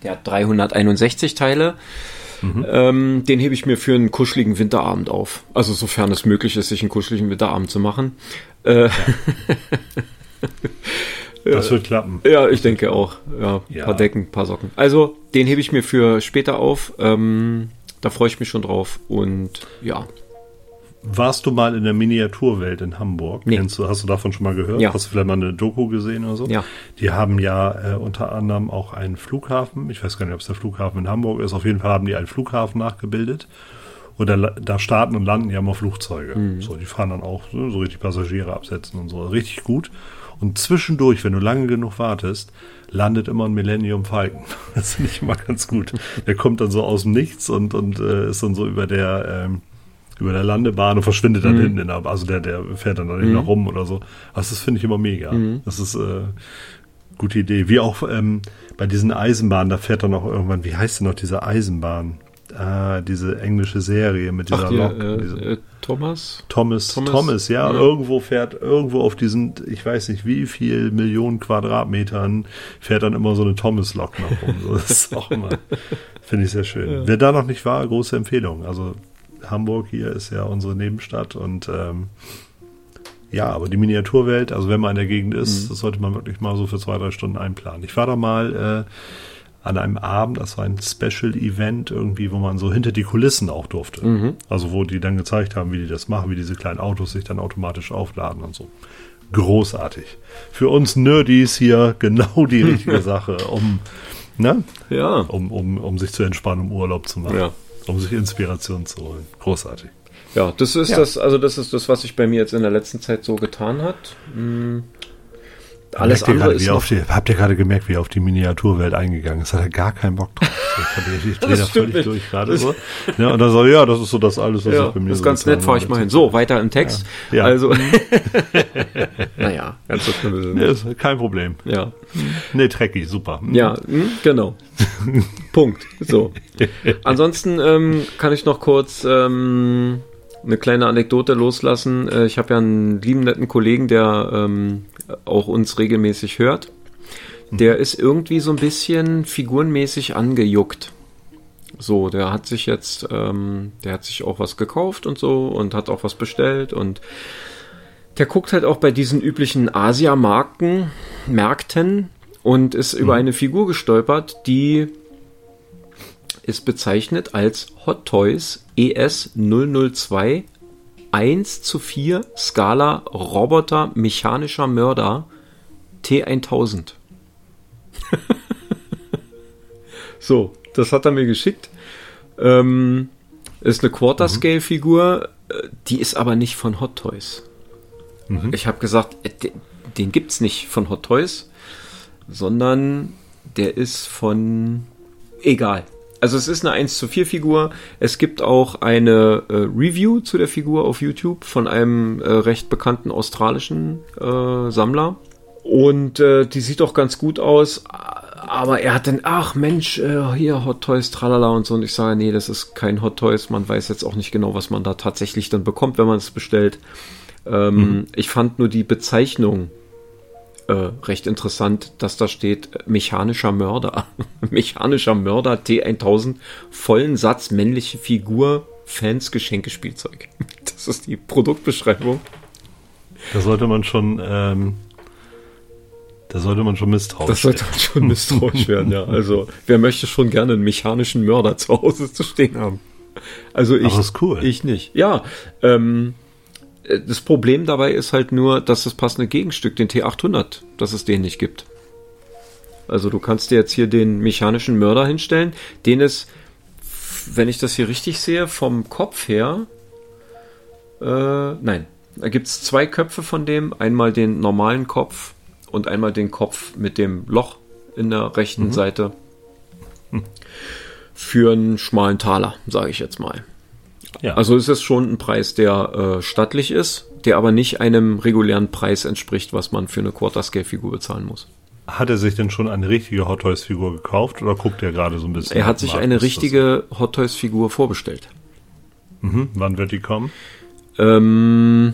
Der hat 361 Teile. Mhm. Ähm, den hebe ich mir für einen kuscheligen Winterabend auf. Also sofern es möglich ist, sich einen kuscheligen Winterabend zu machen. Äh, ja. Das wird klappen. Ja, ich denke auch. Ja, ja. paar Decken, paar Socken. Also, den hebe ich mir für später auf. Ähm, da freue ich mich schon drauf. Und ja, warst du mal in der Miniaturwelt in Hamburg? Nee. Kennst du, hast du davon schon mal gehört? Ja. Hast du vielleicht mal eine Doku gesehen oder so? Ja. Die haben ja äh, unter anderem auch einen Flughafen. Ich weiß gar nicht, ob es der Flughafen in Hamburg ist. Auf jeden Fall haben die einen Flughafen nachgebildet. Und da, da starten und landen ja immer Flugzeuge. Mhm. So, die fahren dann auch so, so richtig Passagiere absetzen und so. Richtig gut. Und zwischendurch, wenn du lange genug wartest, landet immer ein Millennium Falcon. Das finde ich immer ganz gut. Der kommt dann so aus dem Nichts und, und äh, ist dann so über der ähm, über der Landebahn und verschwindet dann mhm. hinten in der, also der, der fährt dann da mhm. rum oder so. Also das finde ich immer mega. Mhm. Das ist äh, gute Idee. Wie auch ähm, bei diesen Eisenbahnen, da fährt dann auch irgendwann, wie heißt denn noch diese Eisenbahn? Ah, diese englische Serie mit dieser Ach, die, Lok. Äh, äh, Thomas? Thomas? Thomas? Thomas, ja, ja. Irgendwo fährt, irgendwo auf diesen, ich weiß nicht wie viel Millionen Quadratmetern, fährt dann immer so eine Thomas-Lok nach rum. Das ist auch immer, finde ich sehr schön. Ja. Wer da noch nicht war, große Empfehlung. Also Hamburg hier ist ja unsere Nebenstadt und ähm, Ja, aber die Miniaturwelt, also wenn man in der Gegend ist, mhm. das sollte man wirklich mal so für zwei, drei Stunden einplanen. Ich war da mal äh, an einem Abend, das war ein Special-Event irgendwie, wo man so hinter die Kulissen auch durfte. Mhm. Also wo die dann gezeigt haben, wie die das machen, wie diese kleinen Autos sich dann automatisch aufladen und so. Großartig. Für uns Nerdies hier genau die richtige Sache, um, ne? ja. um, um, um sich zu entspannen, um Urlaub zu machen. Ja. Um sich Inspiration zu holen. Großartig. Ja, das ist ja. das, also das ist das, was sich bei mir jetzt in der letzten Zeit so getan hat. Hm. Alles andere ist noch die, Habt ihr gerade gemerkt, wie er auf die Miniaturwelt eingegangen ist? Hat er gar keinen Bock drauf. Ich, ich drehe da völlig nicht. durch gerade so. Ja, und dann so, ja, das ist so das alles, was ja, bei mir Das ist so ganz nett, fahre ich mal hin. So, weiter im Text. Ja. ja. Also, naja, ganz so schlimm ist es Kein Problem. Ja. Nee, Trekkie, super. Ja, hm, genau. Punkt. So. Ansonsten ähm, kann ich noch kurz ähm, eine kleine Anekdote loslassen. Äh, ich habe ja einen lieben netten Kollegen, der ähm, auch uns regelmäßig hört. Der ist irgendwie so ein bisschen figurenmäßig angejuckt. So, der hat sich jetzt, ähm, der hat sich auch was gekauft und so und hat auch was bestellt und der guckt halt auch bei diesen üblichen Asia-Marken, Märkten und ist mhm. über eine Figur gestolpert, die ist bezeichnet als Hot Toys ES 002 1 zu 4 Skala Roboter mechanischer Mörder T1000. so, das hat er mir geschickt. Ähm, ist eine Quarter-Scale-Figur, äh, die ist aber nicht von Hot Toys. Mhm. Ich habe gesagt, äh, den, den gibt's nicht von Hot Toys, sondern der ist von egal. Also es ist eine 1 zu 4 Figur. Es gibt auch eine äh, Review zu der Figur auf YouTube von einem äh, recht bekannten australischen äh, Sammler. Und äh, die sieht auch ganz gut aus. Aber er hat dann, ach Mensch, äh, hier Hot Toys, tralala und so. Und ich sage, nee, das ist kein Hot Toys. Man weiß jetzt auch nicht genau, was man da tatsächlich dann bekommt, wenn man es bestellt. Ähm, mhm. Ich fand nur die Bezeichnung äh, recht interessant, dass da steht äh, mechanischer Mörder. mechanischer Mörder T1000, vollen Satz, männliche Figur, Fans, Geschenkespielzeug. Das ist die Produktbeschreibung. Da sollte man schon, ähm, da sollte man schon misstrauisch Das sollte man schon misstrauisch werden, ja. Also, wer möchte schon gerne einen mechanischen Mörder zu Hause zu stehen haben? Also ich, cool. ich nicht. Ja, ähm, äh, das Problem dabei ist halt nur, dass das passende Gegenstück, den T800, dass es den nicht gibt. Also du kannst dir jetzt hier den mechanischen Mörder hinstellen, den es, wenn ich das hier richtig sehe, vom Kopf her, äh, nein, da gibt es zwei Köpfe von dem, einmal den normalen Kopf und einmal den Kopf mit dem Loch in der rechten mhm. Seite. Für einen schmalen Taler, sage ich jetzt mal. Ja. Also ist es schon ein Preis, der äh, stattlich ist, der aber nicht einem regulären Preis entspricht, was man für eine Quarter-Scale-Figur bezahlen muss. Hat er sich denn schon eine richtige Hot Toys-Figur gekauft oder guckt er gerade so ein bisschen? Er hat sich eine richtige Hot Toys-Figur vorbestellt. Mhm. Wann wird die kommen? Ähm,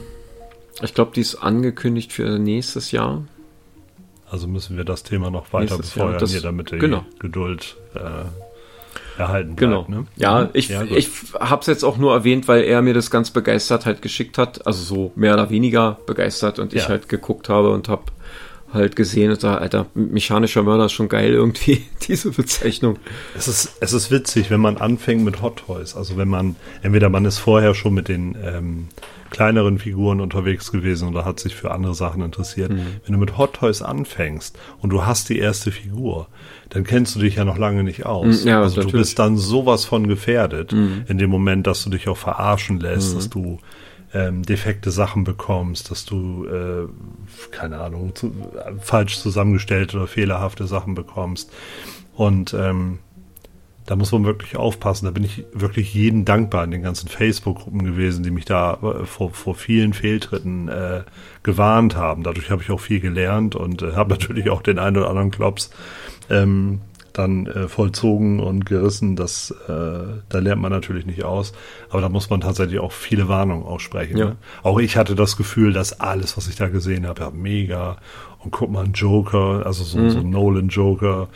ich glaube, die ist angekündigt für nächstes Jahr. Also müssen wir das Thema noch weiter nächstes befeuern, das, hier, damit die genau. Geduld äh, erhalten bleibt. Genau. Ne? Ja, ich, ja, ich habe es jetzt auch nur erwähnt, weil er mir das ganz begeistert halt geschickt hat, also so mehr oder weniger begeistert und ja. ich halt geguckt habe und habe halt gesehen und da, Alter, mechanischer Mörder ist schon geil irgendwie, diese Bezeichnung. Es ist, es ist witzig, wenn man anfängt mit Hot Toys, also wenn man, entweder man ist vorher schon mit den ähm, kleineren Figuren unterwegs gewesen oder hat sich für andere Sachen interessiert. Mhm. Wenn du mit Hot Toys anfängst und du hast die erste Figur, dann kennst du dich ja noch lange nicht aus. Mhm, ja, also natürlich. du bist dann sowas von gefährdet mhm. in dem Moment, dass du dich auch verarschen lässt, mhm. dass du ähm, defekte Sachen bekommst, dass du, äh, keine Ahnung, zu, falsch zusammengestellte oder fehlerhafte Sachen bekommst. Und ähm, da muss man wirklich aufpassen. Da bin ich wirklich jeden dankbar in den ganzen Facebook-Gruppen gewesen, die mich da äh, vor, vor vielen Fehltritten äh, gewarnt haben. Dadurch habe ich auch viel gelernt und äh, habe natürlich auch den einen oder anderen Klops ähm, dann äh, vollzogen und gerissen. Das, äh, da lernt man natürlich nicht aus. Aber da muss man tatsächlich auch viele Warnungen aussprechen. Ja. Ne? Auch ich hatte das Gefühl, dass alles, was ich da gesehen habe, ja, mega. Und guck mal, ein Joker, also so, mhm. so ein Nolan Joker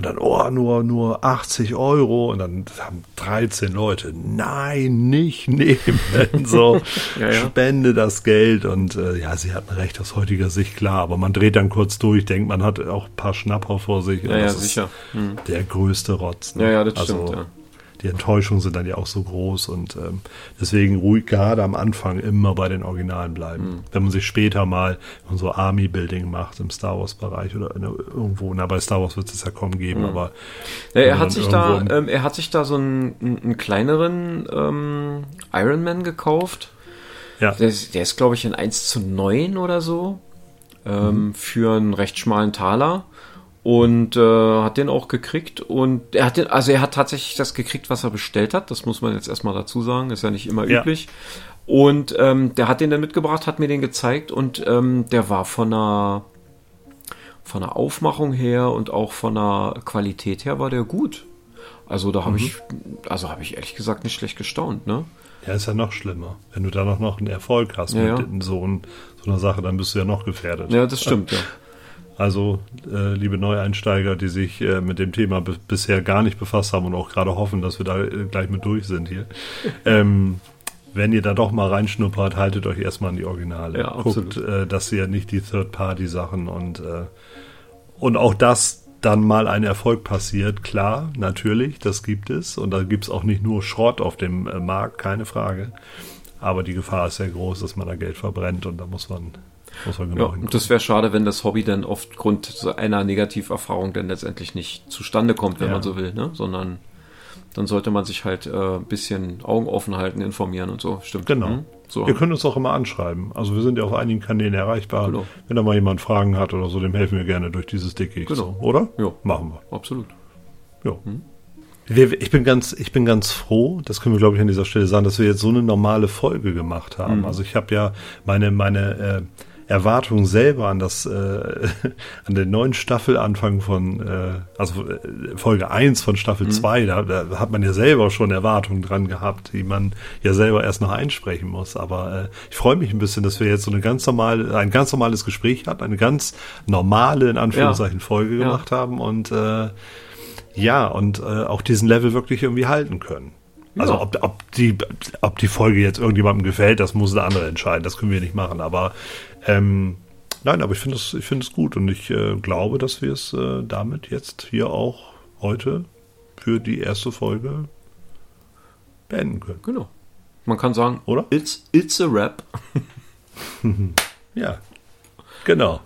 Und dann, oh, nur, nur 80 Euro. Und dann haben 13 Leute, nein, nicht nehmen. so, ja, ja. spende das Geld. Und äh, ja, sie hatten recht aus heutiger Sicht, klar. Aber man dreht dann kurz durch, denkt, man hat auch ein paar Schnapper vor sich. Ja, ja, sicher. Hm. Der größte Rotz. Ne? Ja, ja, das also, stimmt, ja die Enttäuschungen sind dann ja auch so groß und ähm, deswegen ruhig gerade am Anfang immer bei den Originalen bleiben. Mhm. Wenn man sich später mal so Army-Building macht im Star Wars-Bereich oder in, irgendwo, na bei Star Wars wird es ja kaum geben, mhm. aber ja, er hat sich da, ähm, er hat sich da so einen, einen kleineren ähm, Iron Man gekauft. Ja. Der ist, der ist glaube ich in 1 zu 9 oder so. Ähm, mhm. Für einen recht schmalen Taler und äh, hat den auch gekriegt und er hat den, also er hat tatsächlich das gekriegt, was er bestellt hat. Das muss man jetzt erstmal dazu sagen, ist ja nicht immer ja. üblich. Und ähm, der hat den dann mitgebracht, hat mir den gezeigt und ähm, der war von einer von der Aufmachung her und auch von der Qualität her war der gut. Also da habe mhm. ich, also habe ich ehrlich gesagt nicht schlecht gestaunt, ne? Ja, ist ja noch schlimmer. Wenn du da noch, noch einen Erfolg hast ja, mit ja. So, ein, so einer Sache, dann bist du ja noch gefährdet. Ja, das stimmt, ja. Also, äh, liebe Neueinsteiger, die sich äh, mit dem Thema bisher gar nicht befasst haben und auch gerade hoffen, dass wir da äh, gleich mit durch sind hier. Ähm, wenn ihr da doch mal reinschnuppert, haltet euch erstmal an die Originale. Ja, Guckt, äh, dass ihr nicht die Third-Party-Sachen und, äh, und auch das dann mal ein Erfolg passiert, klar, natürlich, das gibt es. Und da gibt es auch nicht nur Schrott auf dem äh, Markt, keine Frage. Aber die Gefahr ist sehr groß, dass man da Geld verbrennt und da muss man Ja, das wäre schade, wenn das Hobby dann aufgrund einer Negativerfahrung dann letztendlich nicht zustande kommt, wenn ja. man so will, ne? sondern dann sollte man sich halt äh, ein bisschen Augen offen halten, informieren und so. Stimmt. Genau. Mhm. So. Ihr könnt uns auch immer anschreiben. Also wir sind ja auf einigen Kanälen erreichbar. Genau. Wenn da mal jemand Fragen hat oder so, dem helfen wir gerne durch dieses Dickicht. Genau. Oder? Ja. Machen wir. Absolut. Ja. Mhm. Ich bin ganz, ich bin ganz froh, das können wir glaube ich an dieser Stelle sagen, dass wir jetzt so eine normale Folge gemacht haben. Mhm. Also ich habe ja meine, meine äh, Erwartung selber an das, äh, an den neuen Staffelanfang von, äh, also äh, Folge 1 von Staffel mhm. 2, da, da hat man ja selber schon Erwartungen dran gehabt, die man ja selber erst noch einsprechen muss. Aber äh, ich freue mich ein bisschen, dass wir jetzt so eine ganz normale, ein ganz normales Gespräch hatten, eine ganz normale, in Anführungszeichen, ja. Folge ja. gemacht haben und äh, ja, und äh, auch diesen Level wirklich irgendwie halten können. Also ob, ob, die, ob die Folge jetzt irgendjemandem gefällt, das muss der andere entscheiden. Das können wir nicht machen. Aber ähm, nein, aber ich finde es find gut und ich äh, glaube, dass wir es äh, damit jetzt hier auch heute für die erste Folge beenden können. Genau. Man kann sagen, oder? It's, it's a rap. ja, genau.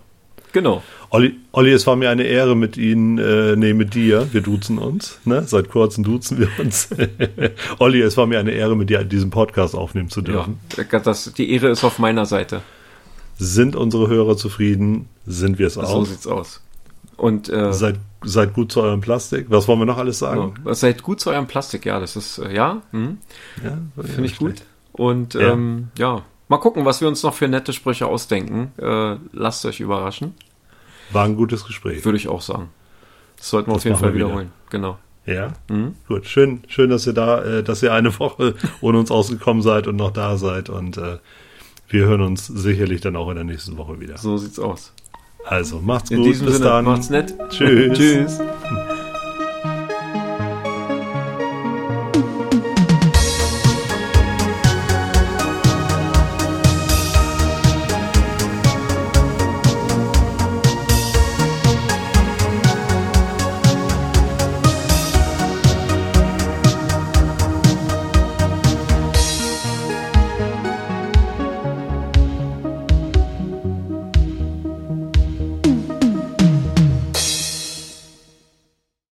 Genau. Olli, Olli, es war mir eine Ehre mit Ihnen, äh, nee, mit dir, wir duzen uns, ne? Seit kurzem duzen wir uns. Olli, es war mir eine Ehre, mit dir diesen Podcast aufnehmen zu dürfen. Ja, das, die Ehre ist auf meiner Seite. Sind unsere Hörer zufrieden? Sind wir es auch? So sieht's aus. Und äh, seid, seid gut zu eurem Plastik. Was wollen wir noch alles sagen? Genau. Seid gut zu eurem Plastik, ja, das ist, äh, ja, hm. ja finde ich gut. Und ja. Ähm, ja, mal gucken, was wir uns noch für nette Sprüche ausdenken. Äh, lasst euch überraschen. War ein gutes Gespräch. Würde ich auch sagen. Das sollten wir das auf jeden Fall wiederholen. Wieder. Genau. Ja, mhm. gut. Schön, schön, dass ihr da, äh, dass ihr eine Woche ohne uns ausgekommen seid und noch da seid und äh, wir hören uns sicherlich dann auch in der nächsten Woche wieder. So sieht's aus. Also, macht's in gut. Bis Sinne, dann. macht's nett. Tschüss. Tschüss.